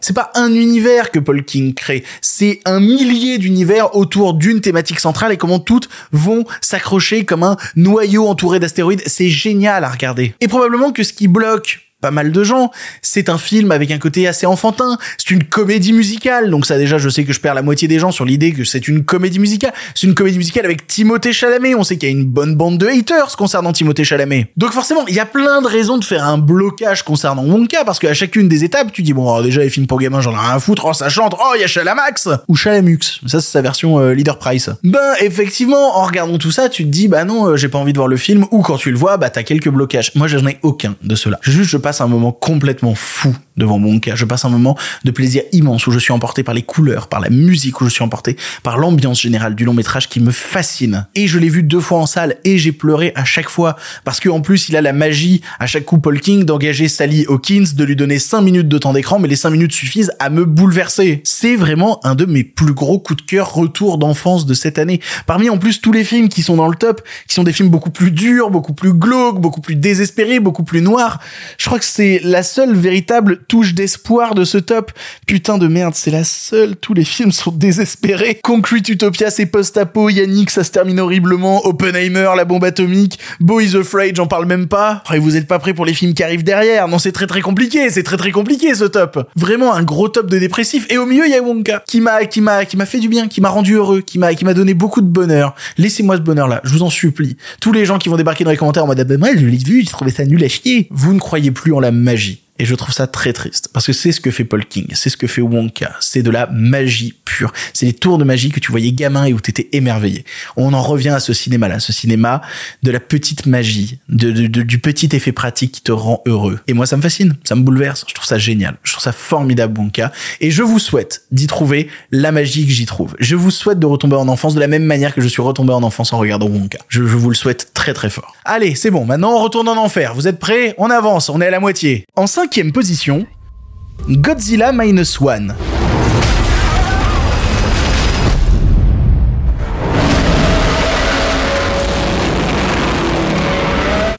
C'est pas un univers que Paul King crée, c'est un millier d'univers autour d'une thématique centrale et comment toutes vont s'accrocher comme un noyau entouré d'astéroïdes. C'est génial à regarder. Et probablement que ce qui bloque pas mal de gens. C'est un film avec un côté assez enfantin. C'est une comédie musicale. Donc ça déjà, je sais que je perds la moitié des gens sur l'idée que c'est une comédie musicale. C'est une comédie musicale avec Timothée Chalamet. On sait qu'il y a une bonne bande de haters concernant Timothée Chalamet. Donc forcément, il y a plein de raisons de faire un blocage concernant Wonka parce qu'à chacune des étapes, tu dis bon, alors déjà les films pour gamins, j'en ai rien à foutre. Oh, ça chante. Oh, il y a Chalamax ou Chalamux. Ça c'est sa version euh, Leader Price. Ben effectivement, en regardant tout ça, tu te dis bah non, euh, j'ai pas envie de voir le film. Ou quand tu le vois, bah t'as quelques blocages. Moi, j'en ai aucun de cela. Juste, je un moment complètement fou devant mon cas. Je passe un moment de plaisir immense où je suis emporté par les couleurs, par la musique, où je suis emporté par l'ambiance générale du long métrage qui me fascine. Et je l'ai vu deux fois en salle et j'ai pleuré à chaque fois parce que en plus il a la magie à chaque coup Paul King d'engager Sally Hawkins, de lui donner 5 minutes de temps d'écran, mais les 5 minutes suffisent à me bouleverser. C'est vraiment un de mes plus gros coups de cœur retour d'enfance de cette année. Parmi en plus tous les films qui sont dans le top, qui sont des films beaucoup plus durs, beaucoup plus glauques, beaucoup plus désespérés, beaucoup plus noirs, je crois que c'est la seule véritable touche d'espoir de ce top. Putain de merde, c'est la seule. Tous les films sont désespérés. Concrete Utopia, c'est post-apo. Yannick, ça se termine horriblement. Oppenheimer, la bombe atomique. Bo is Afraid, j'en parle même pas. Et vous êtes pas prêts pour les films qui arrivent derrière. Non, c'est très très compliqué. C'est très très compliqué ce top. Vraiment un gros top de dépressif. Et au milieu, il y a Wonka qui m'a qui m'a qui m'a fait du bien, qui m'a rendu heureux, qui m'a qui m'a donné beaucoup de bonheur. Laissez-moi ce bonheur là, je vous en supplie. Tous les gens qui vont débarquer dans les commentaires en mode ah ben je l'ai vu, j'ai trouvé ça nul à chier. Vous ne croyez plus en la magie. Et je trouve ça très triste. Parce que c'est ce que fait Paul King. C'est ce que fait Wonka. C'est de la magie pure. C'est les tours de magie que tu voyais gamin et où t'étais émerveillé. On en revient à ce cinéma-là. Ce cinéma de la petite magie. De, du petit effet pratique qui te rend heureux. Et moi, ça me fascine. Ça me bouleverse. Je trouve ça génial. Je trouve ça formidable, Wonka. Et je vous souhaite d'y trouver la magie que j'y trouve. Je vous souhaite de retomber en enfance de la même manière que je suis retombé en enfance en regardant Wonka. Je, vous le souhaite très très fort. Allez, c'est bon. Maintenant, on retourne en enfer. Vous êtes prêts? On avance. On est à la moitié. En cinquième position, Godzilla Minus One.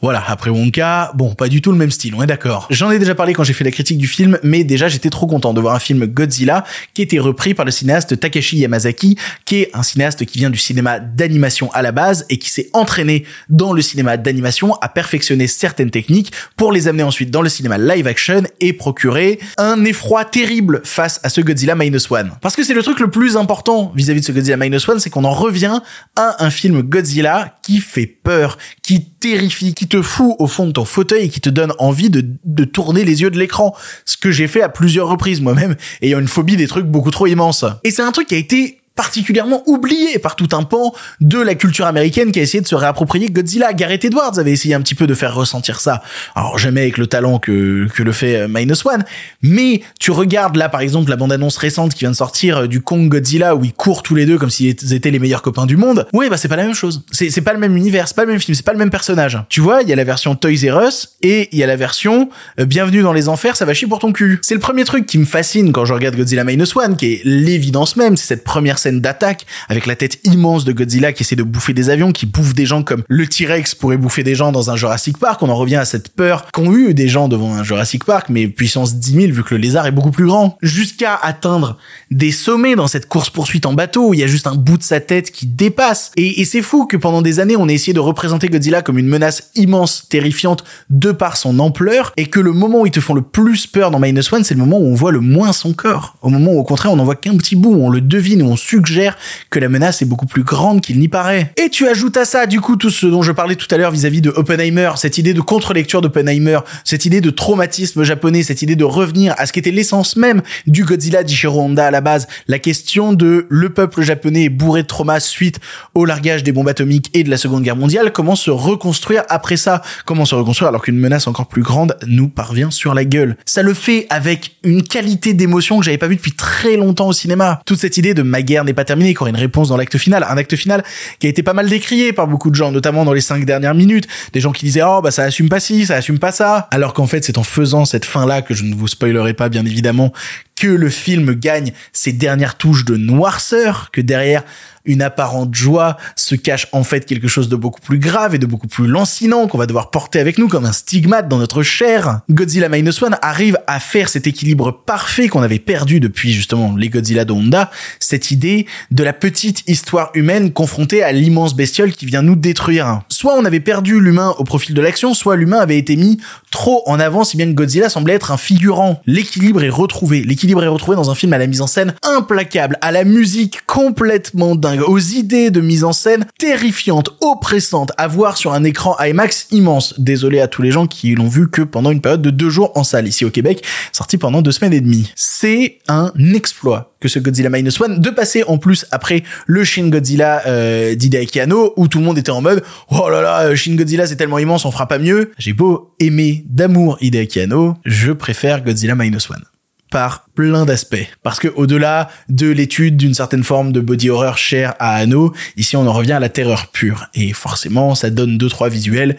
Voilà, après Wonka, bon, pas du tout le même style, on est d'accord. J'en ai déjà parlé quand j'ai fait la critique du film, mais déjà j'étais trop content de voir un film Godzilla qui était repris par le cinéaste Takashi Yamazaki, qui est un cinéaste qui vient du cinéma d'animation à la base et qui s'est entraîné dans le cinéma d'animation à perfectionner certaines techniques pour les amener ensuite dans le cinéma live action et procurer un effroi terrible face à ce Godzilla Minus One. Parce que c'est le truc le plus important vis-à-vis de ce Godzilla Minus One, c'est qu'on en revient à un film Godzilla qui fait peur, qui terrifie, qui te fout au fond de ton fauteuil et qui te donne envie de, de tourner les yeux de l'écran. Ce que j'ai fait à plusieurs reprises moi-même, ayant une phobie des trucs beaucoup trop immenses. Et c'est un truc qui a été particulièrement oublié par tout un pan de la culture américaine qui a essayé de se réapproprier Godzilla. Gareth Edwards avait essayé un petit peu de faire ressentir ça. Alors jamais avec le talent que, que le fait euh, Minus One, mais tu regardes là par exemple la bande-annonce récente qui vient de sortir euh, du Kong Godzilla où ils courent tous les deux comme s'ils étaient les meilleurs copains du monde. Oui, bah c'est pas la même chose. C'est pas le même univers, c'est pas le même film, c'est pas le même personnage. Tu vois, il y a la version Toys R Us et il y a la version euh, Bienvenue dans les enfers, ça va chier pour ton cul. C'est le premier truc qui me fascine quand je regarde Godzilla Minus One, qui est l'évidence même, c'est cette première scène d'attaque avec la tête immense de Godzilla qui essaie de bouffer des avions, qui bouffe des gens comme le T-Rex pourrait bouffer des gens dans un Jurassic Park. On en revient à cette peur qu'ont eu des gens devant un Jurassic Park, mais puissance 10 000 vu que le lézard est beaucoup plus grand. Jusqu'à atteindre des sommets dans cette course-poursuite en bateau où il y a juste un bout de sa tête qui dépasse. Et, c'est fou que pendant des années, on ait essayé de représenter Godzilla comme une menace immense, terrifiante, de par son ampleur, et que le moment où ils te font le plus peur dans Minus One, c'est le moment où on voit le moins son corps. Au moment où, au contraire, on n'en voit qu'un petit bout, on le devine, on suggère suggère que la menace est beaucoup plus grande qu'il n'y paraît. Et tu ajoutes à ça, du coup, tout ce dont je parlais tout à l'heure vis-à-vis de Oppenheimer, cette idée de contre-lecture d'Oppenheimer, cette idée de traumatisme japonais, cette idée de revenir à ce qu'était l'essence même du Godzilla d'Ishiro Honda à la base, la question de le peuple japonais bourré de traumas suite au largage des bombes atomiques et de la Seconde Guerre mondiale, comment se reconstruire après ça? Comment se reconstruire alors qu'une menace encore plus grande nous parvient sur la gueule? Ça le fait avec une qualité d'émotion que j'avais pas vue depuis très longtemps au cinéma. Toute cette idée de ma guerre n'est pas terminée, qu'il y aurait une réponse dans l'acte final, un acte final qui a été pas mal décrié par beaucoup de gens, notamment dans les cinq dernières minutes, des gens qui disaient oh bah ça assume pas ci, ça assume pas ça, alors qu'en fait c'est en faisant cette fin là que je ne vous spoilerai pas bien évidemment que le film gagne ses dernières touches de noirceur, que derrière une apparente joie se cache en fait quelque chose de beaucoup plus grave et de beaucoup plus lancinant qu'on va devoir porter avec nous comme un stigmate dans notre chair. Godzilla Minus One arrive à faire cet équilibre parfait qu'on avait perdu depuis justement les Godzilla de Honda, cette idée de la petite histoire humaine confrontée à l'immense bestiole qui vient nous détruire. Soit on avait perdu l'humain au profil de l'action, soit l'humain avait été mis trop en avant si bien que Godzilla semblait être un figurant. L'équilibre est retrouvé. L'équilibre est retrouvé dans un film à la mise en scène implacable, à la musique complètement dingue, aux idées de mise en scène terrifiantes, oppressantes, à voir sur un écran IMAX immense. Désolé à tous les gens qui l'ont vu que pendant une période de deux jours en salle ici au Québec, sorti pendant deux semaines et demie. C'est un exploit que ce Godzilla Minus One, de passer en plus après le Shin Godzilla euh, d'Hideaki Anno, où tout le monde était en mode « Oh là là, Shin Godzilla c'est tellement immense, on fera pas mieux ». J'ai beau aimer d'amour Hideaki Anno, je préfère Godzilla Minus One par plein d'aspects. Parce que au-delà de l'étude d'une certaine forme de body horror chère à Anno, ici on en revient à la terreur pure. Et forcément, ça donne deux trois visuels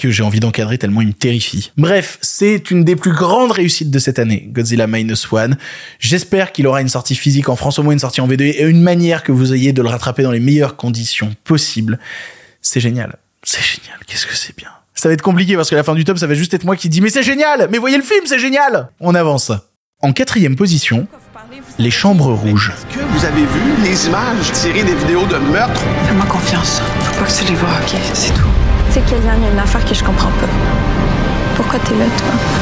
que j'ai envie d'encadrer tellement il me terrifie. Bref, c'est une des plus grandes réussites de cette année, Godzilla Minus One. J'espère qu'il aura une sortie physique en France, au moins une sortie en V2 et une manière que vous ayez de le rattraper dans les meilleures conditions possibles. C'est génial. C'est génial. Qu'est-ce que c'est bien. Ça va être compliqué parce que la fin du top, ça va juste être moi qui dis mais c'est génial, mais voyez le film, c'est génial. On avance. En quatrième position, les chambres rouges. Est-ce que vous avez vu les images tirées des vidéos de meurtre? Fais-moi confiance. Faut pas que tu les vois, ok? C'est tout. Tu sais, y a une affaire que je comprends pas. Pourquoi t'es là, toi?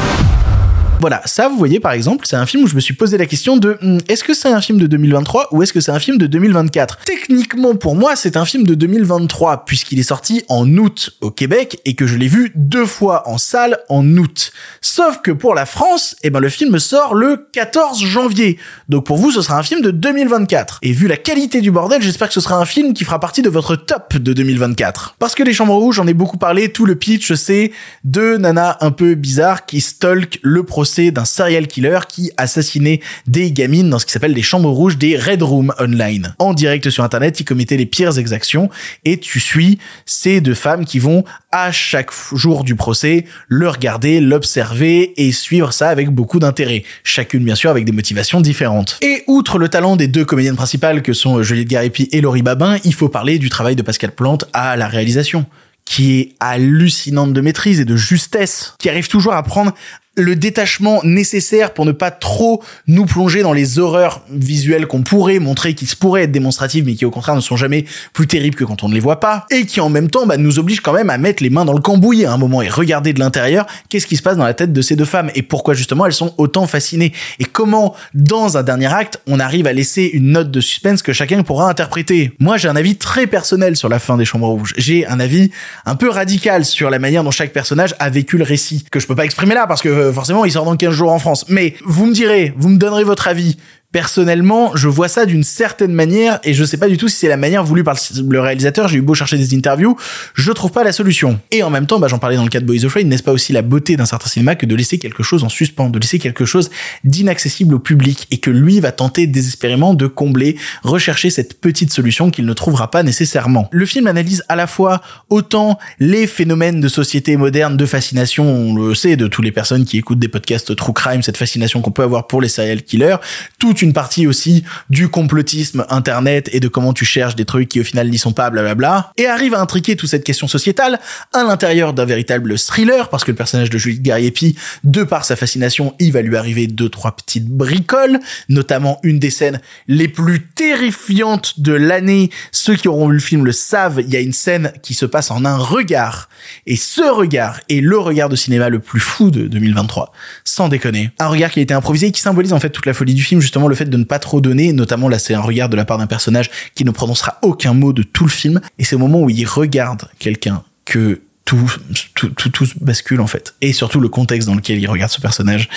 Voilà, ça, vous voyez, par exemple, c'est un film où je me suis posé la question de hmm, est-ce que c'est un film de 2023 ou est-ce que c'est un film de 2024 Techniquement, pour moi, c'est un film de 2023 puisqu'il est sorti en août au Québec et que je l'ai vu deux fois en salle en août. Sauf que pour la France, eh ben le film sort le 14 janvier. Donc pour vous, ce sera un film de 2024. Et vu la qualité du bordel, j'espère que ce sera un film qui fera partie de votre top de 2024. Parce que les Chambres Rouges, j'en ai beaucoup parlé, tout le pitch, c'est deux nanas un peu bizarres qui stalk le procès d'un serial killer qui assassinait des gamines dans ce qui s'appelle les chambres rouges des Red Room Online. En direct sur internet, il commettait les pires exactions et tu suis ces deux femmes qui vont à chaque jour du procès le regarder, l'observer et suivre ça avec beaucoup d'intérêt. Chacune bien sûr avec des motivations différentes. Et outre le talent des deux comédiennes principales que sont Juliette Garipi et Laurie Babin, il faut parler du travail de Pascal Plante à la réalisation qui est hallucinante de maîtrise et de justesse, qui arrive toujours à prendre le détachement nécessaire pour ne pas trop nous plonger dans les horreurs visuelles qu'on pourrait montrer, qui se pourraient être démonstratives, mais qui au contraire ne sont jamais plus terribles que quand on ne les voit pas, et qui en même temps bah, nous obligent quand même à mettre les mains dans le cambouis à un moment et regarder de l'intérieur qu'est-ce qui se passe dans la tête de ces deux femmes? Et pourquoi justement elles sont autant fascinées? Et comment dans un dernier acte on arrive à laisser une note de suspense que chacun pourra interpréter? Moi j'ai un avis très personnel sur la fin des Chambres Rouges. J'ai un avis un peu radical sur la manière dont chaque personnage a vécu le récit que je peux pas exprimer là parce que forcément il sort dans 15 jours en France. Mais vous me direz, vous me donnerez votre avis. Personnellement, je vois ça d'une certaine manière et je sais pas du tout si c'est la manière voulue par le réalisateur. J'ai eu beau chercher des interviews, je trouve pas la solution. Et en même temps, bah, j'en parlais dans le cas de Boys Afraid, n'est-ce pas aussi la beauté d'un certain cinéma que de laisser quelque chose en suspens, de laisser quelque chose d'inaccessible au public et que lui va tenter désespérément de combler, rechercher cette petite solution qu'il ne trouvera pas nécessairement. Le film analyse à la fois autant les phénomènes de société moderne, de fascination, on le sait de toutes les personnes qui écoutent des podcasts true crime, cette fascination qu'on peut avoir pour les serial killers, tout une partie aussi du complotisme internet et de comment tu cherches des trucs qui au final n'y sont pas, blablabla, et arrive à intriquer toute cette question sociétale à l'intérieur d'un véritable thriller, parce que le personnage de Julie Gariepi, de par sa fascination, il va lui arriver deux, trois petites bricoles, notamment une des scènes les plus terrifiantes de l'année. Ceux qui auront vu le film le savent, il y a une scène qui se passe en un regard, et ce regard est le regard de cinéma le plus fou de 2023, sans déconner. Un regard qui a été improvisé et qui symbolise en fait toute la folie du film, justement le fait de ne pas trop donner, notamment là c'est un regard de la part d'un personnage qui ne prononcera aucun mot de tout le film, et c'est au moment où il regarde quelqu'un que tout, tout, tout, tout bascule en fait. Et surtout le contexte dans lequel il regarde ce personnage.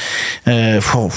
Euh, oh,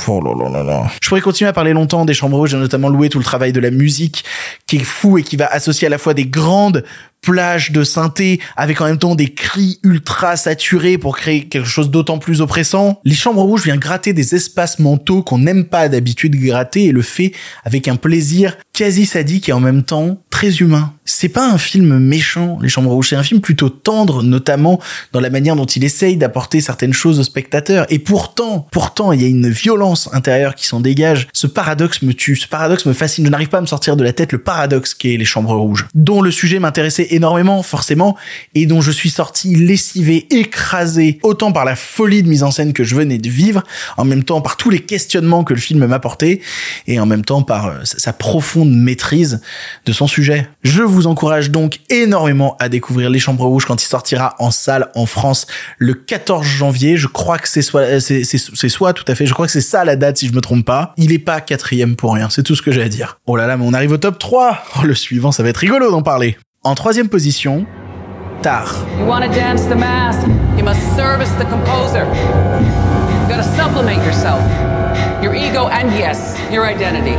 Je pourrais continuer à parler longtemps des Chambres Rouges, notamment loué tout le travail de la musique qui est fou et qui va associer à la fois des grandes plage de synthé avec en même temps des cris ultra saturés pour créer quelque chose d'autant plus oppressant. Les Chambres Rouges vient gratter des espaces mentaux qu'on n'aime pas d'habitude gratter et le fait avec un plaisir quasi sadique et en même temps très humain. C'est pas un film méchant, Les Chambres Rouges, c'est un film plutôt tendre, notamment dans la manière dont il essaye d'apporter certaines choses au spectateur. Et pourtant, pourtant, il y a une violence intérieure qui s'en dégage. Ce paradoxe me tue, ce paradoxe me fascine. Je n'arrive pas à me sortir de la tête le paradoxe qu'est Les Chambres Rouges, dont le sujet m'intéressait énormément, forcément, et dont je suis sorti lessivé, écrasé, autant par la folie de mise en scène que je venais de vivre, en même temps par tous les questionnements que le film m'apportait, et en même temps par euh, sa profonde maîtrise de son sujet. Je vous encourage donc énormément à découvrir Les Chambres Rouges quand il sortira en salle en France le 14 janvier. Je crois que c'est soit, c'est, c'est, soit tout à fait, je crois que c'est ça la date si je me trompe pas. Il est pas quatrième pour rien, c'est tout ce que j'ai à dire. Oh là là, mais on arrive au top 3 Le suivant, ça va être rigolo d'en parler. En troisième position, Tar. You want to dance the mass, you must service the composer. You gotta supplement yourself, your ego and yes, your identity.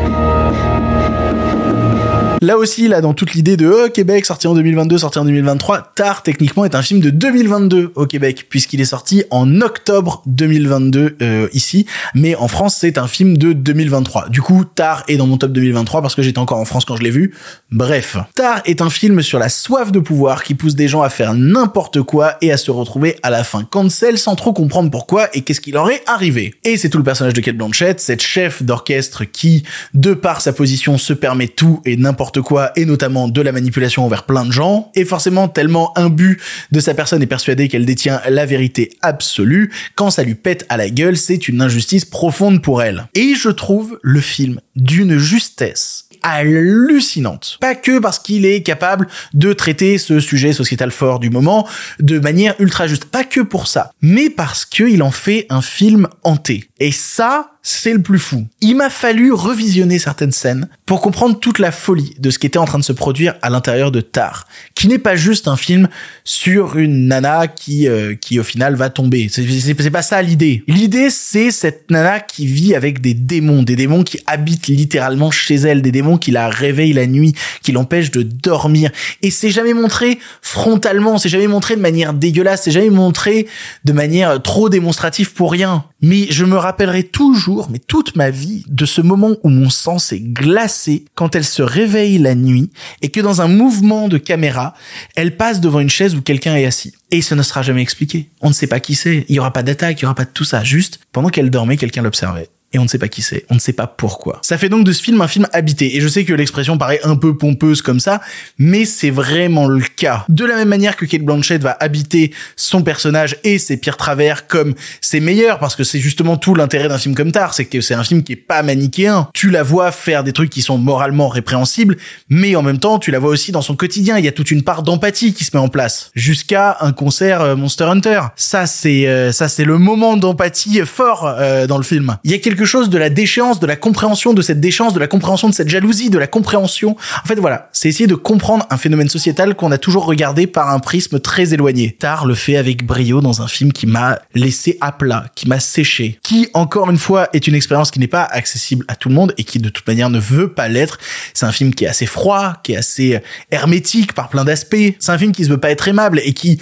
Là aussi, là, dans toute l'idée de oh, Québec, sorti en 2022, sorti en 2023, Tar, techniquement, est un film de 2022 au Québec, puisqu'il est sorti en octobre 2022 euh, ici, mais en France, c'est un film de 2023. Du coup, Tar est dans mon top 2023 parce que j'étais encore en France quand je l'ai vu. Bref, Tar est un film sur la soif de pouvoir qui pousse des gens à faire n'importe quoi et à se retrouver à la fin cancel sans trop comprendre pourquoi et qu'est-ce qui leur est arrivé. Et c'est tout le personnage de Kate Blanchett, cette chef d'orchestre qui, de par sa position, se permet tout et n'importe quoi, et notamment de la manipulation envers plein de gens, et forcément tellement imbu de sa personne est persuadée qu'elle détient la vérité absolue, quand ça lui pète à la gueule, c'est une injustice profonde pour elle. Et je trouve le film d'une justesse hallucinante. Pas que parce qu'il est capable de traiter ce sujet sociétal fort du moment de manière ultra juste. Pas que pour ça. Mais parce qu'il en fait un film hanté. Et ça, c'est le plus fou. Il m'a fallu revisionner certaines scènes pour comprendre toute la folie de ce qui était en train de se produire à l'intérieur de Tar, qui n'est pas juste un film sur une nana qui euh, qui au final va tomber. C'est pas ça l'idée. L'idée c'est cette nana qui vit avec des démons, des démons qui habitent littéralement chez elle, des démons qui la réveillent la nuit, qui l'empêchent de dormir. Et c'est jamais montré frontalement, c'est jamais montré de manière dégueulasse, c'est jamais montré de manière trop démonstrative pour rien. Mais je me rappellerai toujours, mais toute ma vie, de ce moment où mon sang s'est glacé quand elle se réveille la nuit et que dans un mouvement de caméra, elle passe devant une chaise où quelqu'un est assis. Et ce ne sera jamais expliqué. On ne sait pas qui c'est. Il y aura pas d'attaque, il y aura pas de tout ça. Juste, pendant qu'elle dormait, quelqu'un l'observait et on ne sait pas qui c'est, on ne sait pas pourquoi. Ça fait donc de ce film un film habité, et je sais que l'expression paraît un peu pompeuse comme ça, mais c'est vraiment le cas. De la même manière que Kate Blanchett va habiter son personnage et ses pires travers comme ses meilleurs, parce que c'est justement tout l'intérêt d'un film comme Tar, c'est que c'est un film qui est pas manichéen. Tu la vois faire des trucs qui sont moralement répréhensibles, mais en même temps, tu la vois aussi dans son quotidien, il y a toute une part d'empathie qui se met en place, jusqu'à un concert euh, Monster Hunter. Ça, c'est euh, ça c'est le moment d'empathie fort euh, dans le film. Il y a quelque chose de la déchéance, de la compréhension de cette déchéance, de la compréhension de cette jalousie, de la compréhension. En fait, voilà, c'est essayer de comprendre un phénomène sociétal qu'on a toujours regardé par un prisme très éloigné. Tar le fait avec brio dans un film qui m'a laissé à plat, qui m'a séché, qui, encore une fois, est une expérience qui n'est pas accessible à tout le monde et qui, de toute manière, ne veut pas l'être. C'est un film qui est assez froid, qui est assez hermétique par plein d'aspects. C'est un film qui se veut pas être aimable et qui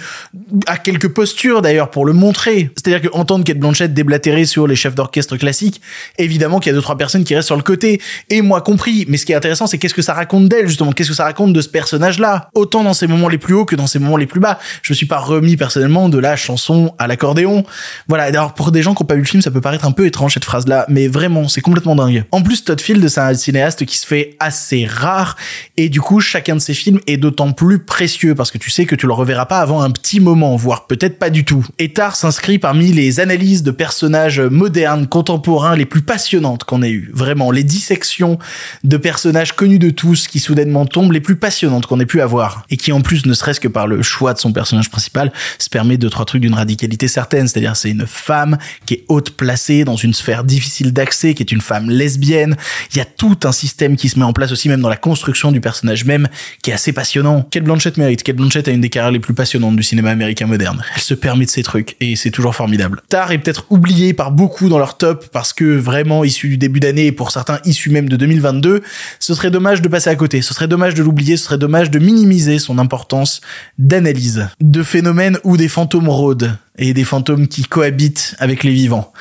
a quelques postures, d'ailleurs, pour le montrer. C'est-à-dire qu'entendre Kate Blanchett déblatérer sur les chefs d'orchestre classiques, évidemment qu'il y a deux trois personnes qui restent sur le côté et moi compris. Mais ce qui est intéressant c'est qu'est-ce que ça raconte d'elle justement? Qu'est-ce que ça raconte de ce personnage là autant dans ses moments les plus hauts que dans ses moments les plus bas. Je me suis pas remis personnellement de la chanson à l'accordéon. Voilà alors pour des gens qui ont pas vu le film ça peut paraître un peu étrange cette phrase là mais vraiment c'est complètement dingue. En plus Todd Field c'est un cinéaste qui se fait assez rare et du coup chacun de ses films est d'autant plus précieux parce que tu sais que tu le reverras pas avant un petit moment voire peut-être pas du tout. Etar s'inscrit parmi les analyses de personnages modernes contemporains les plus passionnantes qu'on ait eues. Vraiment, les dissections de personnages connus de tous qui soudainement tombent les plus passionnantes qu'on ait pu avoir. Et qui en plus, ne serait-ce que par le choix de son personnage principal, se permet de trois trucs d'une radicalité certaine. C'est-à-dire, c'est une femme qui est haute placée dans une sphère difficile d'accès, qui est une femme lesbienne. Il y a tout un système qui se met en place aussi, même dans la construction du personnage même, qui est assez passionnant. Kate Blanchett mérite. Kate Blanchett a une des carrières les plus passionnantes du cinéma américain moderne. Elle se permet de ces trucs et c'est toujours formidable. Tar est peut-être oublié par beaucoup dans leur top parce que vraiment issu du début d'année et pour certains issu même de 2022, ce serait dommage de passer à côté. Ce serait dommage de l'oublier. Ce serait dommage de minimiser son importance d'analyse de phénomènes où des fantômes rôdent et des fantômes qui cohabitent avec les vivants.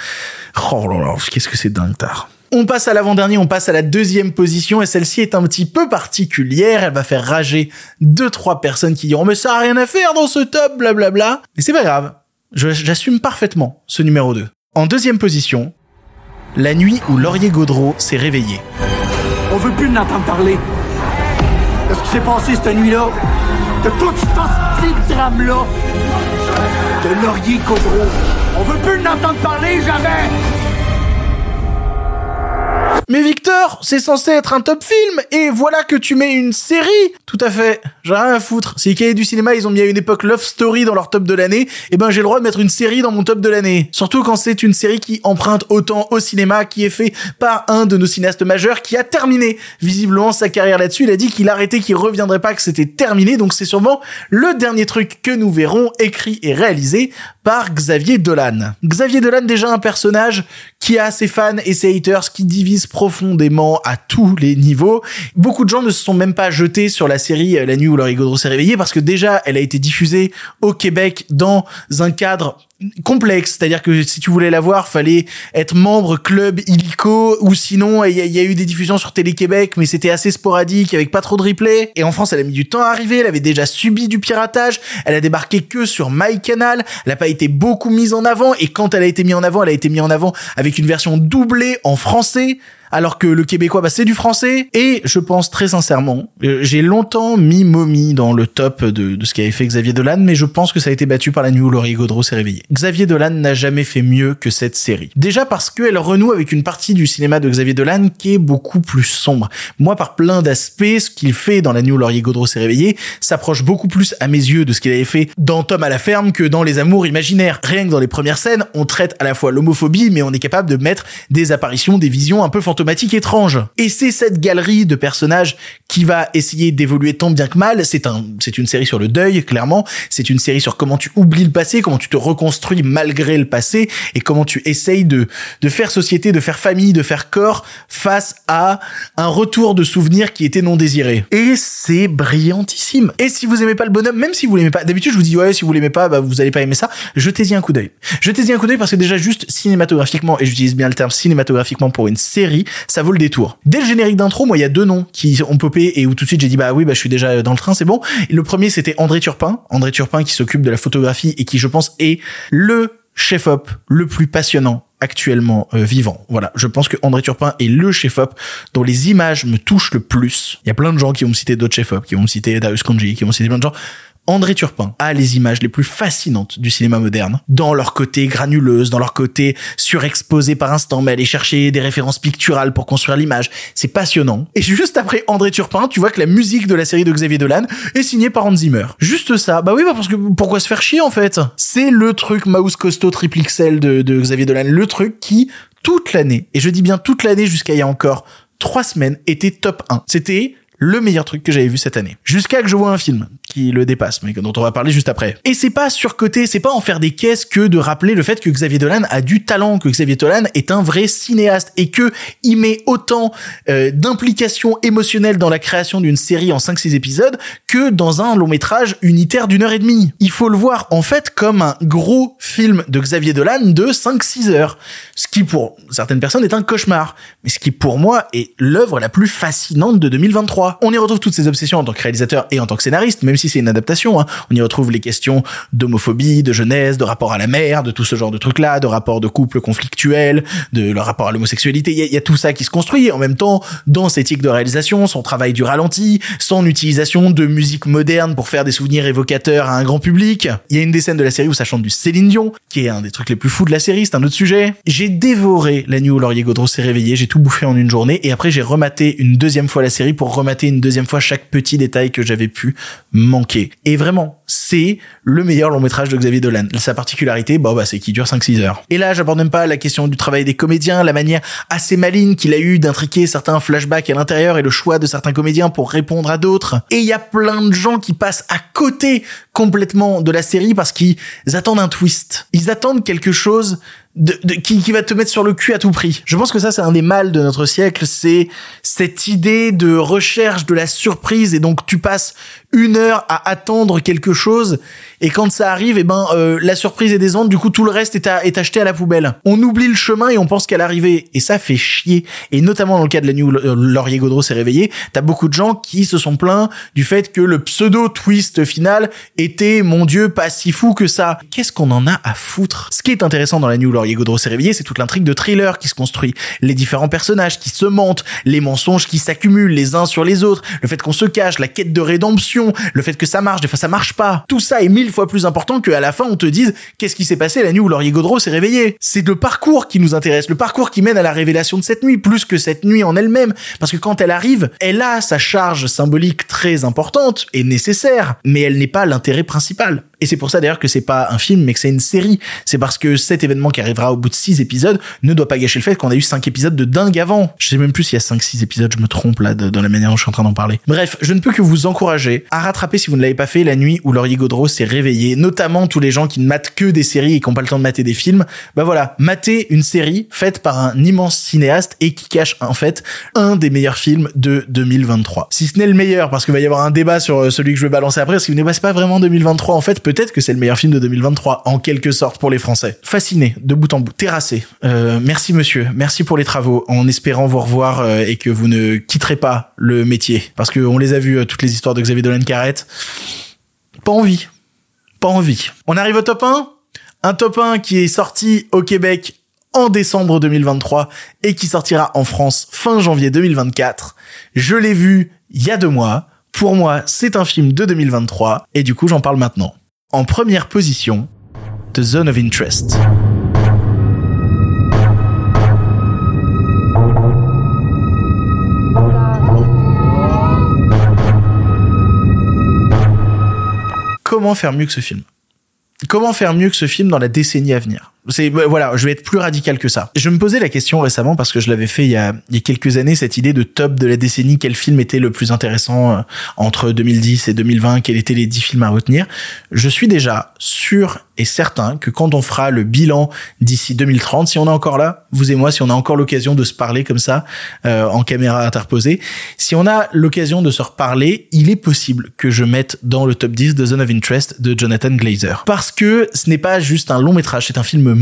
Oh là là, qu'est-ce que c'est dingue tard. On passe à l'avant-dernier, on passe à la deuxième position et celle-ci est un petit peu particulière. Elle va faire rager deux, trois personnes qui diront mais ça a rien à faire dans ce top, blablabla. Mais c'est pas grave. J'assume parfaitement ce numéro 2. En deuxième position, la nuit où Laurier Gaudreau s'est réveillé. On veut plus l'entendre parler. De ce qui s'est passé cette nuit-là? De tout ce petit drame-là. De Laurier Gaudreau. On veut plus l'entendre parler, jamais. Mais Victor, c'est censé être un top film, et voilà que tu mets une série Tout à fait, j'ai rien à foutre. Si les cahiers du cinéma, ils ont mis à une époque Love Story dans leur top de l'année, eh ben j'ai le droit de mettre une série dans mon top de l'année. Surtout quand c'est une série qui emprunte autant au cinéma, qui est fait par un de nos cinéastes majeurs, qui a terminé visiblement sa carrière là-dessus. Il a dit qu'il arrêtait, qu'il reviendrait pas, que c'était terminé, donc c'est sûrement le dernier truc que nous verrons écrit et réalisé par Xavier Dolan. Xavier Dolan, déjà un personnage qui a ses fans et ses haters, qui divise profondément à tous les niveaux. Beaucoup de gens ne se sont même pas jetés sur la série euh, La nuit où Laurie s'est réveillé parce que déjà, elle a été diffusée au Québec dans un cadre complexe, c'est-à-dire que si tu voulais la voir, fallait être membre club illico ou sinon il y, a eu des diffusions sur Télé-Québec mais c'était assez sporadique avec pas trop de replay. Et en France elle a mis du temps à arriver, elle avait déjà subi du piratage, elle a débarqué que sur MyCanal, elle a pas été beaucoup mise en avant et quand elle a été mise en avant, elle a été mise en avant avec une version doublée en français alors que le québécois, bah, c'est du français. Et je pense très sincèrement, euh, j'ai longtemps mis Mommy dans le top de, ce qu'avait fait Xavier Dolan, mais je pense que ça a été battu par la nuit où Laurie Gaudreau s'est réveillé. Xavier Dolan n'a jamais fait mieux que cette série. Déjà parce qu'elle renoue avec une partie du cinéma de Xavier Dolan qui est beaucoup plus sombre. Moi, par plein d'aspects, ce qu'il fait dans la nuit où Laurier Gaudreau s'est réveillé s'approche beaucoup plus à mes yeux de ce qu'il avait fait dans Tom à la ferme que dans Les Amours imaginaires. Rien que dans les premières scènes, on traite à la fois l'homophobie, mais on est capable de mettre des apparitions, des visions un peu fantomatiques étrange. Et c'est cette galerie de personnages qui va essayer d'évoluer tant bien que mal. C'est un, c'est une série sur le deuil, clairement. C'est une série sur comment tu oublies le passé, comment tu te reconstruis malgré le passé et comment tu essayes de, de faire société, de faire famille, de faire corps face à un retour de souvenirs qui était non désiré. Et c'est brillantissime. Et si vous aimez pas le bonhomme, même si vous l'aimez pas, d'habitude je vous dis ouais, si vous l'aimez pas, bah, vous allez pas aimer ça. Jetez-y un coup d'œil. Jetez-y un coup d'œil parce que déjà juste cinématographiquement, et j'utilise bien le terme cinématographiquement pour une série, ça vaut le détour. Dès le générique d'intro, moi, il y a deux noms qui ont popé et où tout de suite j'ai dit bah oui, bah je suis déjà dans le train, c'est bon. le premier c'était André Turpin, André Turpin qui s'occupe de la photographie et qui je pense est le chef-op le plus passionnant actuellement euh, vivant. Voilà, je pense que André Turpin est le chef-op dont les images me touchent le plus. Il y a plein de gens qui vont me citer d'autres chefs-op, qui vont me citer Darius Kanji, qui vont citer plein de gens. André Turpin a les images les plus fascinantes du cinéma moderne, dans leur côté granuleuse, dans leur côté surexposé par instant, mais aller chercher des références picturales pour construire l'image. C'est passionnant. Et juste après André Turpin, tu vois que la musique de la série de Xavier Dolan est signée par Hans Zimmer. Juste ça. Bah oui, bah parce que pourquoi se faire chier en fait? C'est le truc mouse costaud triple XL de, de Xavier Dolan, le truc qui toute l'année, et je dis bien toute l'année jusqu'à il y a encore trois semaines, était top 1. C'était le meilleur truc que j'avais vu cette année. Jusqu'à que je vois un film qui le dépasse, mais dont on va parler juste après. Et c'est pas surcoté, c'est pas en faire des caisses que de rappeler le fait que Xavier Dolan a du talent, que Xavier Dolan est un vrai cinéaste et que il met autant euh, d'implication dans la création d'une série en 5-6 épisodes que dans un long métrage unitaire d'une heure et demie. Il faut le voir en fait comme un gros film de Xavier Dolan de 5-6 heures. Ce qui pour certaines personnes est un cauchemar, mais ce qui pour moi est l'œuvre la plus fascinante de 2023. On y retrouve toutes ces obsessions en tant que réalisateur et en tant que scénariste, même si c'est une adaptation. Hein. On y retrouve les questions d'homophobie, de jeunesse, de rapport à la mère, de tout ce genre de trucs-là, de rapport de couple conflictuel, de le rapport à l'homosexualité. Il y, a tout ça qui se construit. En même temps, dans cette éthique de réalisation, son travail du ralenti, son utilisation de musique moderne pour faire des souvenirs évocateurs à un grand public. Il y a une des scènes de la série où ça chante du Céline Dion, qui est un des trucs les plus fous de la série, c'est un autre sujet. J'ai dévoré la nuit où Laurier Gaudreau s'est réveillé, j'ai tout bouffé en une journée, et après j'ai rematé une deuxième fois la série pour remater une deuxième fois chaque petit détail que j'avais pu Et vraiment, c'est le meilleur long métrage de Xavier Dolan. Sa particularité, bon, bah, c'est qu'il dure 5-6 heures. Et là, j'aborde même pas la question du travail des comédiens, la manière assez maligne qu'il a eu d'intriquer certains flashbacks à l'intérieur et le choix de certains comédiens pour répondre à d'autres. Et il y a plein de gens qui passent à côté complètement de la série parce qu'ils attendent un twist. Ils attendent quelque chose de, qui, qui, va te mettre sur le cul à tout prix. Je pense que ça, c'est un des mâles de notre siècle, c'est cette idée de recherche de la surprise et donc tu passes une heure à attendre quelque chose et quand ça arrive, eh ben euh, la surprise est décevante, du coup tout le reste est, à, est acheté à la poubelle. On oublie le chemin et on pense qu'à l'arrivée et ça fait chier. Et notamment dans le cas de la nuit où Laurier Gaudreau s'est réveillé, t'as beaucoup de gens qui se sont plaints du fait que le pseudo twist final était, mon dieu, pas si fou que ça. Qu'est-ce qu'on en a à foutre? Ce qui est intéressant dans la nuit où Gaudreau s'est réveillé, c'est toute l'intrigue de thriller qui se construit, les différents personnages qui se mentent, les mensonges qui s'accumulent les uns sur les autres, le fait qu'on se cache, la quête de rédemption le fait que ça marche, des fois ça marche pas. Tout ça est mille fois plus important qu'à la fin on te dise qu'est-ce qui s'est passé la nuit où Laurier Gaudreau s'est réveillé. C'est le parcours qui nous intéresse, le parcours qui mène à la révélation de cette nuit, plus que cette nuit en elle-même. Parce que quand elle arrive, elle a sa charge symbolique très importante et nécessaire, mais elle n'est pas l'intérêt principal. Et c'est pour ça d'ailleurs que c'est pas un film, mais que c'est une série. C'est parce que cet événement qui arrivera au bout de six épisodes ne doit pas gâcher le fait qu'on a eu cinq épisodes de dingue avant. Je sais même plus s'il y a cinq, six épisodes, je me trompe là dans la manière dont je suis en train d'en parler. Bref, je ne peux que vous encourager à rattraper si vous ne l'avez pas fait la nuit où Laurier Gaudreau s'est réveillé, notamment tous les gens qui ne matent que des séries et qui n'ont pas le temps de mater des films. Bah voilà, mater une série faite par un immense cinéaste et qui cache en fait un des meilleurs films de 2023. Si ce n'est le meilleur, parce qu'il va y avoir un débat sur euh, celui que je vais balancer après, parce qu'il n'est pas vraiment 2023 en fait, peut-être que c'est le meilleur film de 2023 en quelque sorte pour les Français. Fasciné de bout en bout, terrassé. Euh, merci monsieur, merci pour les travaux, en espérant vous revoir euh, et que vous ne quitterez pas le métier, parce qu'on les a vus euh, toutes les histoires de Xavier Dolan Carrette. Pas envie, pas envie. On arrive au top 1 un top 1 qui est sorti au Québec en décembre 2023 et qui sortira en France fin janvier 2024. Je l'ai vu il y a deux mois. Pour moi, c'est un film de 2023 et du coup, j'en parle maintenant. En première position, The Zone of Interest. Comment faire mieux que ce film? Comment faire mieux que ce film dans la décennie à venir? C'est voilà, je vais être plus radical que ça. Je me posais la question récemment parce que je l'avais fait il y, a, il y a quelques années cette idée de top de la décennie, quel film était le plus intéressant euh, entre 2010 et 2020, quels étaient les 10 films à retenir. Je suis déjà sûr et certain que quand on fera le bilan d'ici 2030, si on est encore là, vous et moi, si on a encore l'occasion de se parler comme ça euh, en caméra interposée, si on a l'occasion de se reparler, il est possible que je mette dans le top 10 de Zone of Interest de Jonathan Glazer. Parce que ce n'est pas juste un long métrage, c'est un film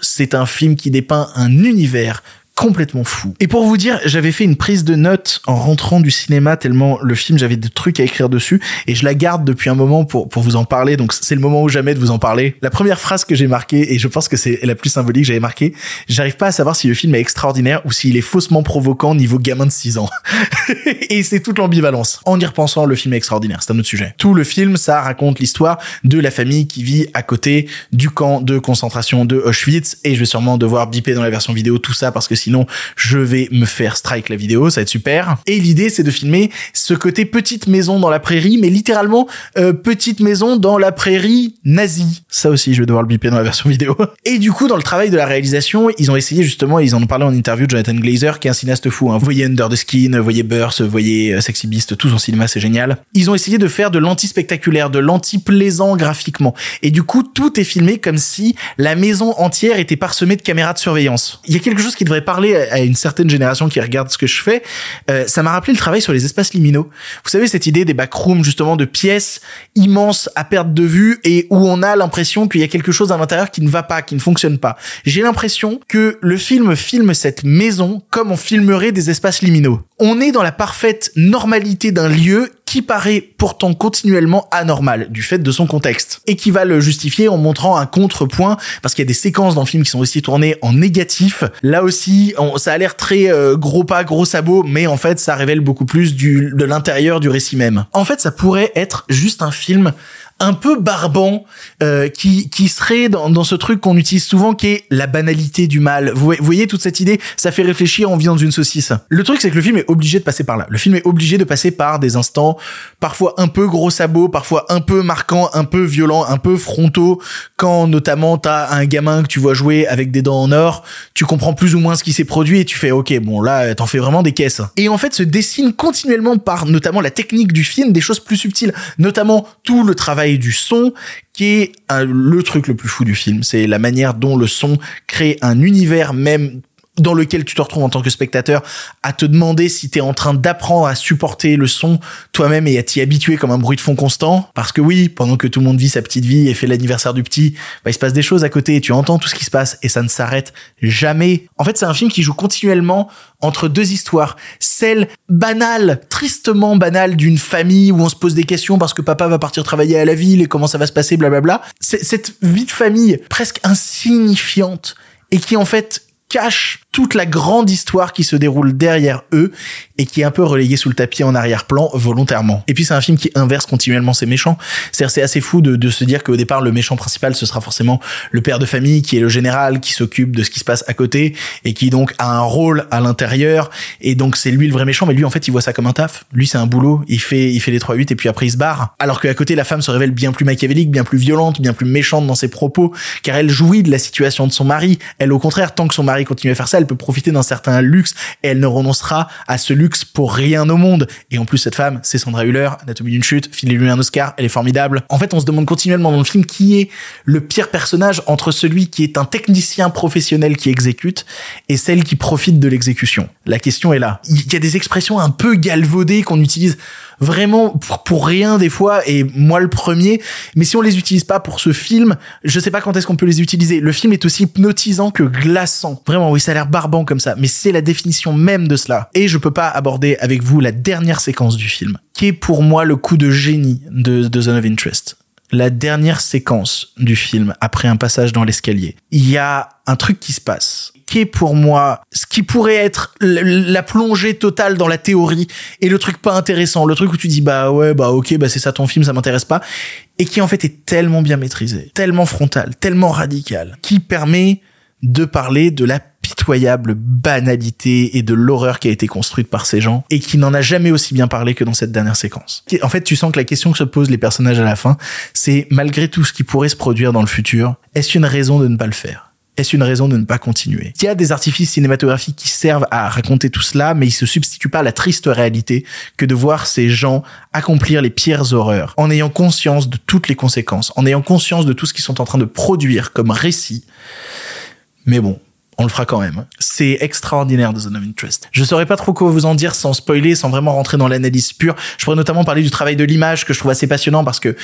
C'est un film qui dépeint un univers complètement fou. Et pour vous dire, j'avais fait une prise de notes en rentrant du cinéma tellement le film, j'avais des trucs à écrire dessus et je la garde depuis un moment pour, pour vous en parler. Donc c'est le moment où jamais de vous en parler. La première phrase que j'ai marquée, et je pense que c'est la plus symbolique que j'avais marquée, j'arrive pas à savoir si le film est extraordinaire ou s'il est faussement provoquant niveau gamin de 6 ans. et c'est toute l'ambivalence. En y repensant, le film est extraordinaire. C'est un autre sujet. Tout le film, ça raconte l'histoire de la famille qui vit à côté du camp de concentration de Auschwitz et je vais sûrement devoir biper dans la version vidéo tout ça parce que si sinon je vais me faire strike la vidéo, ça va être super. Et l'idée c'est de filmer ce côté petite maison dans la prairie, mais littéralement euh, petite maison dans la prairie nazie. Ça aussi je vais devoir le biper dans la version vidéo. Et du coup dans le travail de la réalisation, ils ont essayé justement, ils en ont parlé en interview de Jonathan Glazer qui est un cinéaste fou. Hein. Vous voyez Under the Skin, voyez Burst, voyez euh, Sexy Beast, tout son cinéma c'est génial. Ils ont essayé de faire de l'anti-spectaculaire, de l'anti-plaisant graphiquement. Et du coup tout est filmé comme si la maison entière était parsemée de caméras de surveillance. Il y a quelque chose qui devrait parler à une certaine génération qui regarde ce que je fais, euh, ça m'a rappelé le travail sur les espaces liminaux. Vous savez cette idée des backrooms justement de pièces immenses à perte de vue et où on a l'impression qu'il y a quelque chose à l'intérieur qui ne va pas, qui ne fonctionne pas. J'ai l'impression que le film filme cette maison comme on filmerait des espaces liminaux. On est dans la parfaite normalité d'un lieu qui paraît pourtant continuellement anormal du fait de son contexte et qui va le justifier en montrant un contrepoint parce qu'il y a des séquences dans le film qui sont aussi tournées en négatif. Là aussi, ça a l'air très euh, gros pas, gros sabot, mais en fait, ça révèle beaucoup plus de l'intérieur du récit même. En fait, ça pourrait être juste un film un peu barbant euh, qui qui serait dans, dans ce truc qu'on utilise souvent qui est la banalité du mal. Vous, voyez toute cette idée, ça fait réfléchir en vient dans une saucisse. Le truc c'est que le film est obligé de passer par là. Le film est obligé de passer par des instants parfois un peu gros sabots, parfois un peu marquants, un peu violents, un peu frontaux quand notamment t'as un gamin que tu vois jouer avec des dents en or, tu comprends plus ou moins ce qui s'est produit et tu fais OK, bon là t'en fais vraiment des caisses. Et en fait se dessine continuellement par notamment la technique du film des choses plus subtiles, notamment tout le travail du son qui est le truc le plus fou du film. C'est la manière dont le son crée un univers même dans lequel tu te retrouves en tant que spectateur à te demander si tu es en train d'apprendre à supporter le son toi-même et à t'y habituer comme un bruit de fond constant. Parce que oui, pendant que tout le monde vit sa petite vie et fait l'anniversaire du petit, bah, il se passe des choses à côté et tu entends tout ce qui se passe et ça ne s'arrête jamais. En fait, c'est un film qui joue continuellement entre deux histoires. Celle banale, tristement banale d'une famille où on se pose des questions parce que papa va partir travailler à la ville et comment ça va se passer, blablabla. Cette vie de famille presque insignifiante et qui en fait cache toute la grande histoire qui se déroule derrière eux et qui est un peu reléguée sous le tapis en arrière-plan volontairement. Et puis c'est un film qui inverse continuellement ses méchants. C'est-à-dire c'est assez fou de, de se dire qu'au départ le méchant principal ce sera forcément le père de famille qui est le général qui s'occupe de ce qui se passe à côté et qui donc a un rôle à l'intérieur et donc c'est lui le vrai méchant mais lui en fait il voit ça comme un taf. Lui c'est un boulot, il fait il fait les 3 8 et puis après il se barre. Alors qu'à côté la femme se révèle bien plus machiavélique, bien plus violente, bien plus méchante dans ses propos car elle jouit de la situation de son mari. Elle au contraire tant que son mari continue à faire ça, elle peut profiter d'un certain luxe et elle ne renoncera à ce luxe pour rien au monde. Et en plus, cette femme, c'est Sandra Hüller, Anatomie d'une chute, filez-lui un Oscar, elle est formidable. En fait, on se demande continuellement dans le film qui est le pire personnage entre celui qui est un technicien professionnel qui exécute et celle qui profite de l'exécution. La question est là. Il y a des expressions un peu galvaudées qu'on utilise vraiment pour, rien des fois et moi le premier. Mais si on les utilise pas pour ce film je sais pas quand est-ce qu'on peut les utiliser. Le film est aussi hypnotisant que glaçant. Vraiment oui ça a l'air barbant comme ça mais c'est la définition même de cela. Et je peux pas aborder avec vous la dernière séquence du film qui est pour moi le coup de génie de, de Zone of Interest. La dernière séquence du film après un passage dans l'escalier. Il y a un truc qui se passe est pour moi. Ce qui pourrait être la plongée totale dans la théorie et le truc pas intéressant, le truc où tu dis bah ouais bah ok bah c'est ça ton film ça m'intéresse pas. Et qui en fait est tellement bien maîtrisé, tellement frontal, tellement radical, qui permet de parler de la pitoyable banalité et de l'horreur qui a été construite par ces gens et qui n'en a jamais aussi bien parlé que dans cette dernière séquence. En fait, tu sens que la question que se posent les personnages à la fin, c'est malgré tout ce qui pourrait se produire dans le futur, est-ce une raison de ne pas le faire? Est-ce une raison de ne pas continuer? Il y a des artifices cinématographiques qui servent à raconter tout cela, mais ils se substituent pas à la triste réalité que de voir ces gens accomplir les pires horreurs, en ayant conscience de toutes les conséquences, en ayant conscience de tout ce qu'ils sont en train de produire comme récit. Mais bon, on le fera quand même. C'est extraordinaire de Zone of Interest. Je saurais pas trop quoi vous en dire sans spoiler, sans vraiment rentrer dans l'analyse pure. Je pourrais notamment parler du travail de l'image que je trouve assez passionnant parce que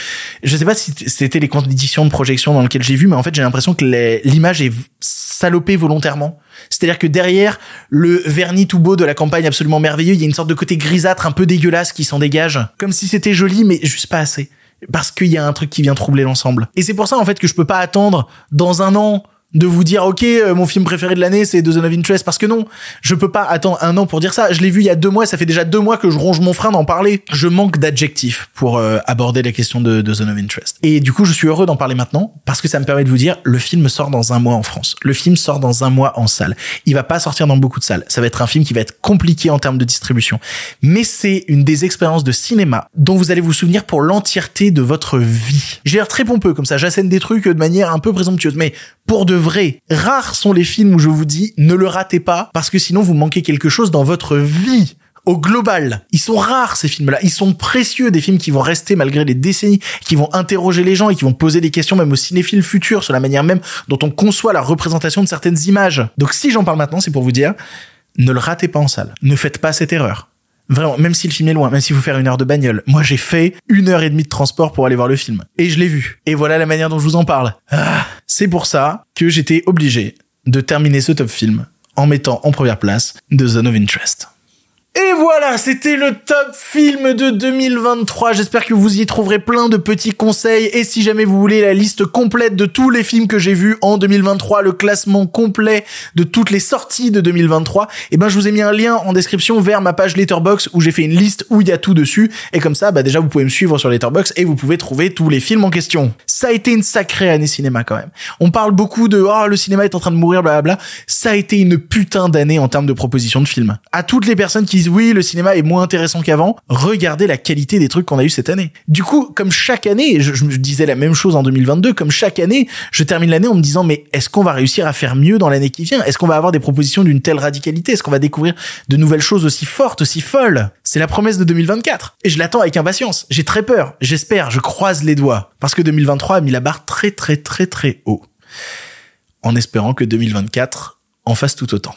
je sais pas si c'était les conditions de projection dans lesquelles j'ai vu, mais en fait j'ai l'impression que l'image est salopée volontairement. C'est-à-dire que derrière le vernis tout beau de la campagne absolument merveilleux, il y a une sorte de côté grisâtre un peu dégueulasse qui s'en dégage. Comme si c'était joli, mais juste pas assez. Parce qu'il y a un truc qui vient troubler l'ensemble. Et c'est pour ça en fait que je peux pas attendre dans un an de vous dire ok euh, mon film préféré de l'année c'est The Zone of Interest parce que non je peux pas attendre un an pour dire ça. Je l'ai vu il y a deux mois ça fait déjà deux mois que je ronge mon frein d'en parler. Je manque d'adjectifs pour euh, aborder la question de, The Zone of Interest. Et du coup je suis heureux d'en parler maintenant parce que ça me permet de vous dire le film sort dans un mois en France. Le film sort dans un mois en salle. Il va pas sortir dans beaucoup de salles. Ça va être un film qui va être compliqué en termes de distribution. Mais c'est une des expériences de cinéma dont vous allez vous souvenir pour l'entièreté de votre vie. J'ai l'air très pompeux comme ça. J'assène des trucs de manière un peu présomptueuse. Mais pour de vrai. Rares sont les films où je vous dis ne le ratez pas parce que sinon vous manquez quelque chose dans votre vie au global. Ils sont rares ces films-là, ils sont précieux des films qui vont rester malgré les décennies, qui vont interroger les gens et qui vont poser des questions même aux cinéphiles futurs sur la manière même dont on conçoit la représentation de certaines images. Donc si j'en parle maintenant, c'est pour vous dire ne le ratez pas en salle. Ne faites pas cette erreur. Vraiment, même si le film est loin, même s'il faut faire une heure de bagnole. Moi, j'ai fait une heure et demie de transport pour aller voir le film. Et je l'ai vu. Et voilà la manière dont je vous en parle. Ah, c'est pour ça que j'étais obligé de terminer ce top film en mettant en première place The Zone of Interest. Et voilà, c'était le top film de 2023. J'espère que vous y trouverez plein de petits conseils. Et si jamais vous voulez la liste complète de tous les films que j'ai vus en 2023, le classement complet de toutes les sorties de 2023, eh ben je vous ai mis un lien en description vers ma page Letterbox où j'ai fait une liste où il y a tout dessus. Et comme ça, bah déjà vous pouvez me suivre sur Letterbox et vous pouvez trouver tous les films en question. Ça a été une sacrée année cinéma quand même. On parle beaucoup de oh le cinéma est en train de mourir, blablabla. Ça a été une putain d'année en termes de propositions de films. À toutes les personnes qui oui, le cinéma est moins intéressant qu'avant, regardez la qualité des trucs qu'on a eu cette année. Du coup, comme chaque année, je, je me disais la même chose en 2022, comme chaque année, je termine l'année en me disant, mais est-ce qu'on va réussir à faire mieux dans l'année qui vient? Est-ce qu'on va avoir des propositions d'une telle radicalité? Est-ce qu'on va découvrir de nouvelles choses aussi fortes, aussi folles? C'est la promesse de 2024. Et je l'attends avec impatience. J'ai très peur. J'espère, je croise les doigts. Parce que 2023 a mis la barre très très très très haut. En espérant que 2024 en fasse tout autant.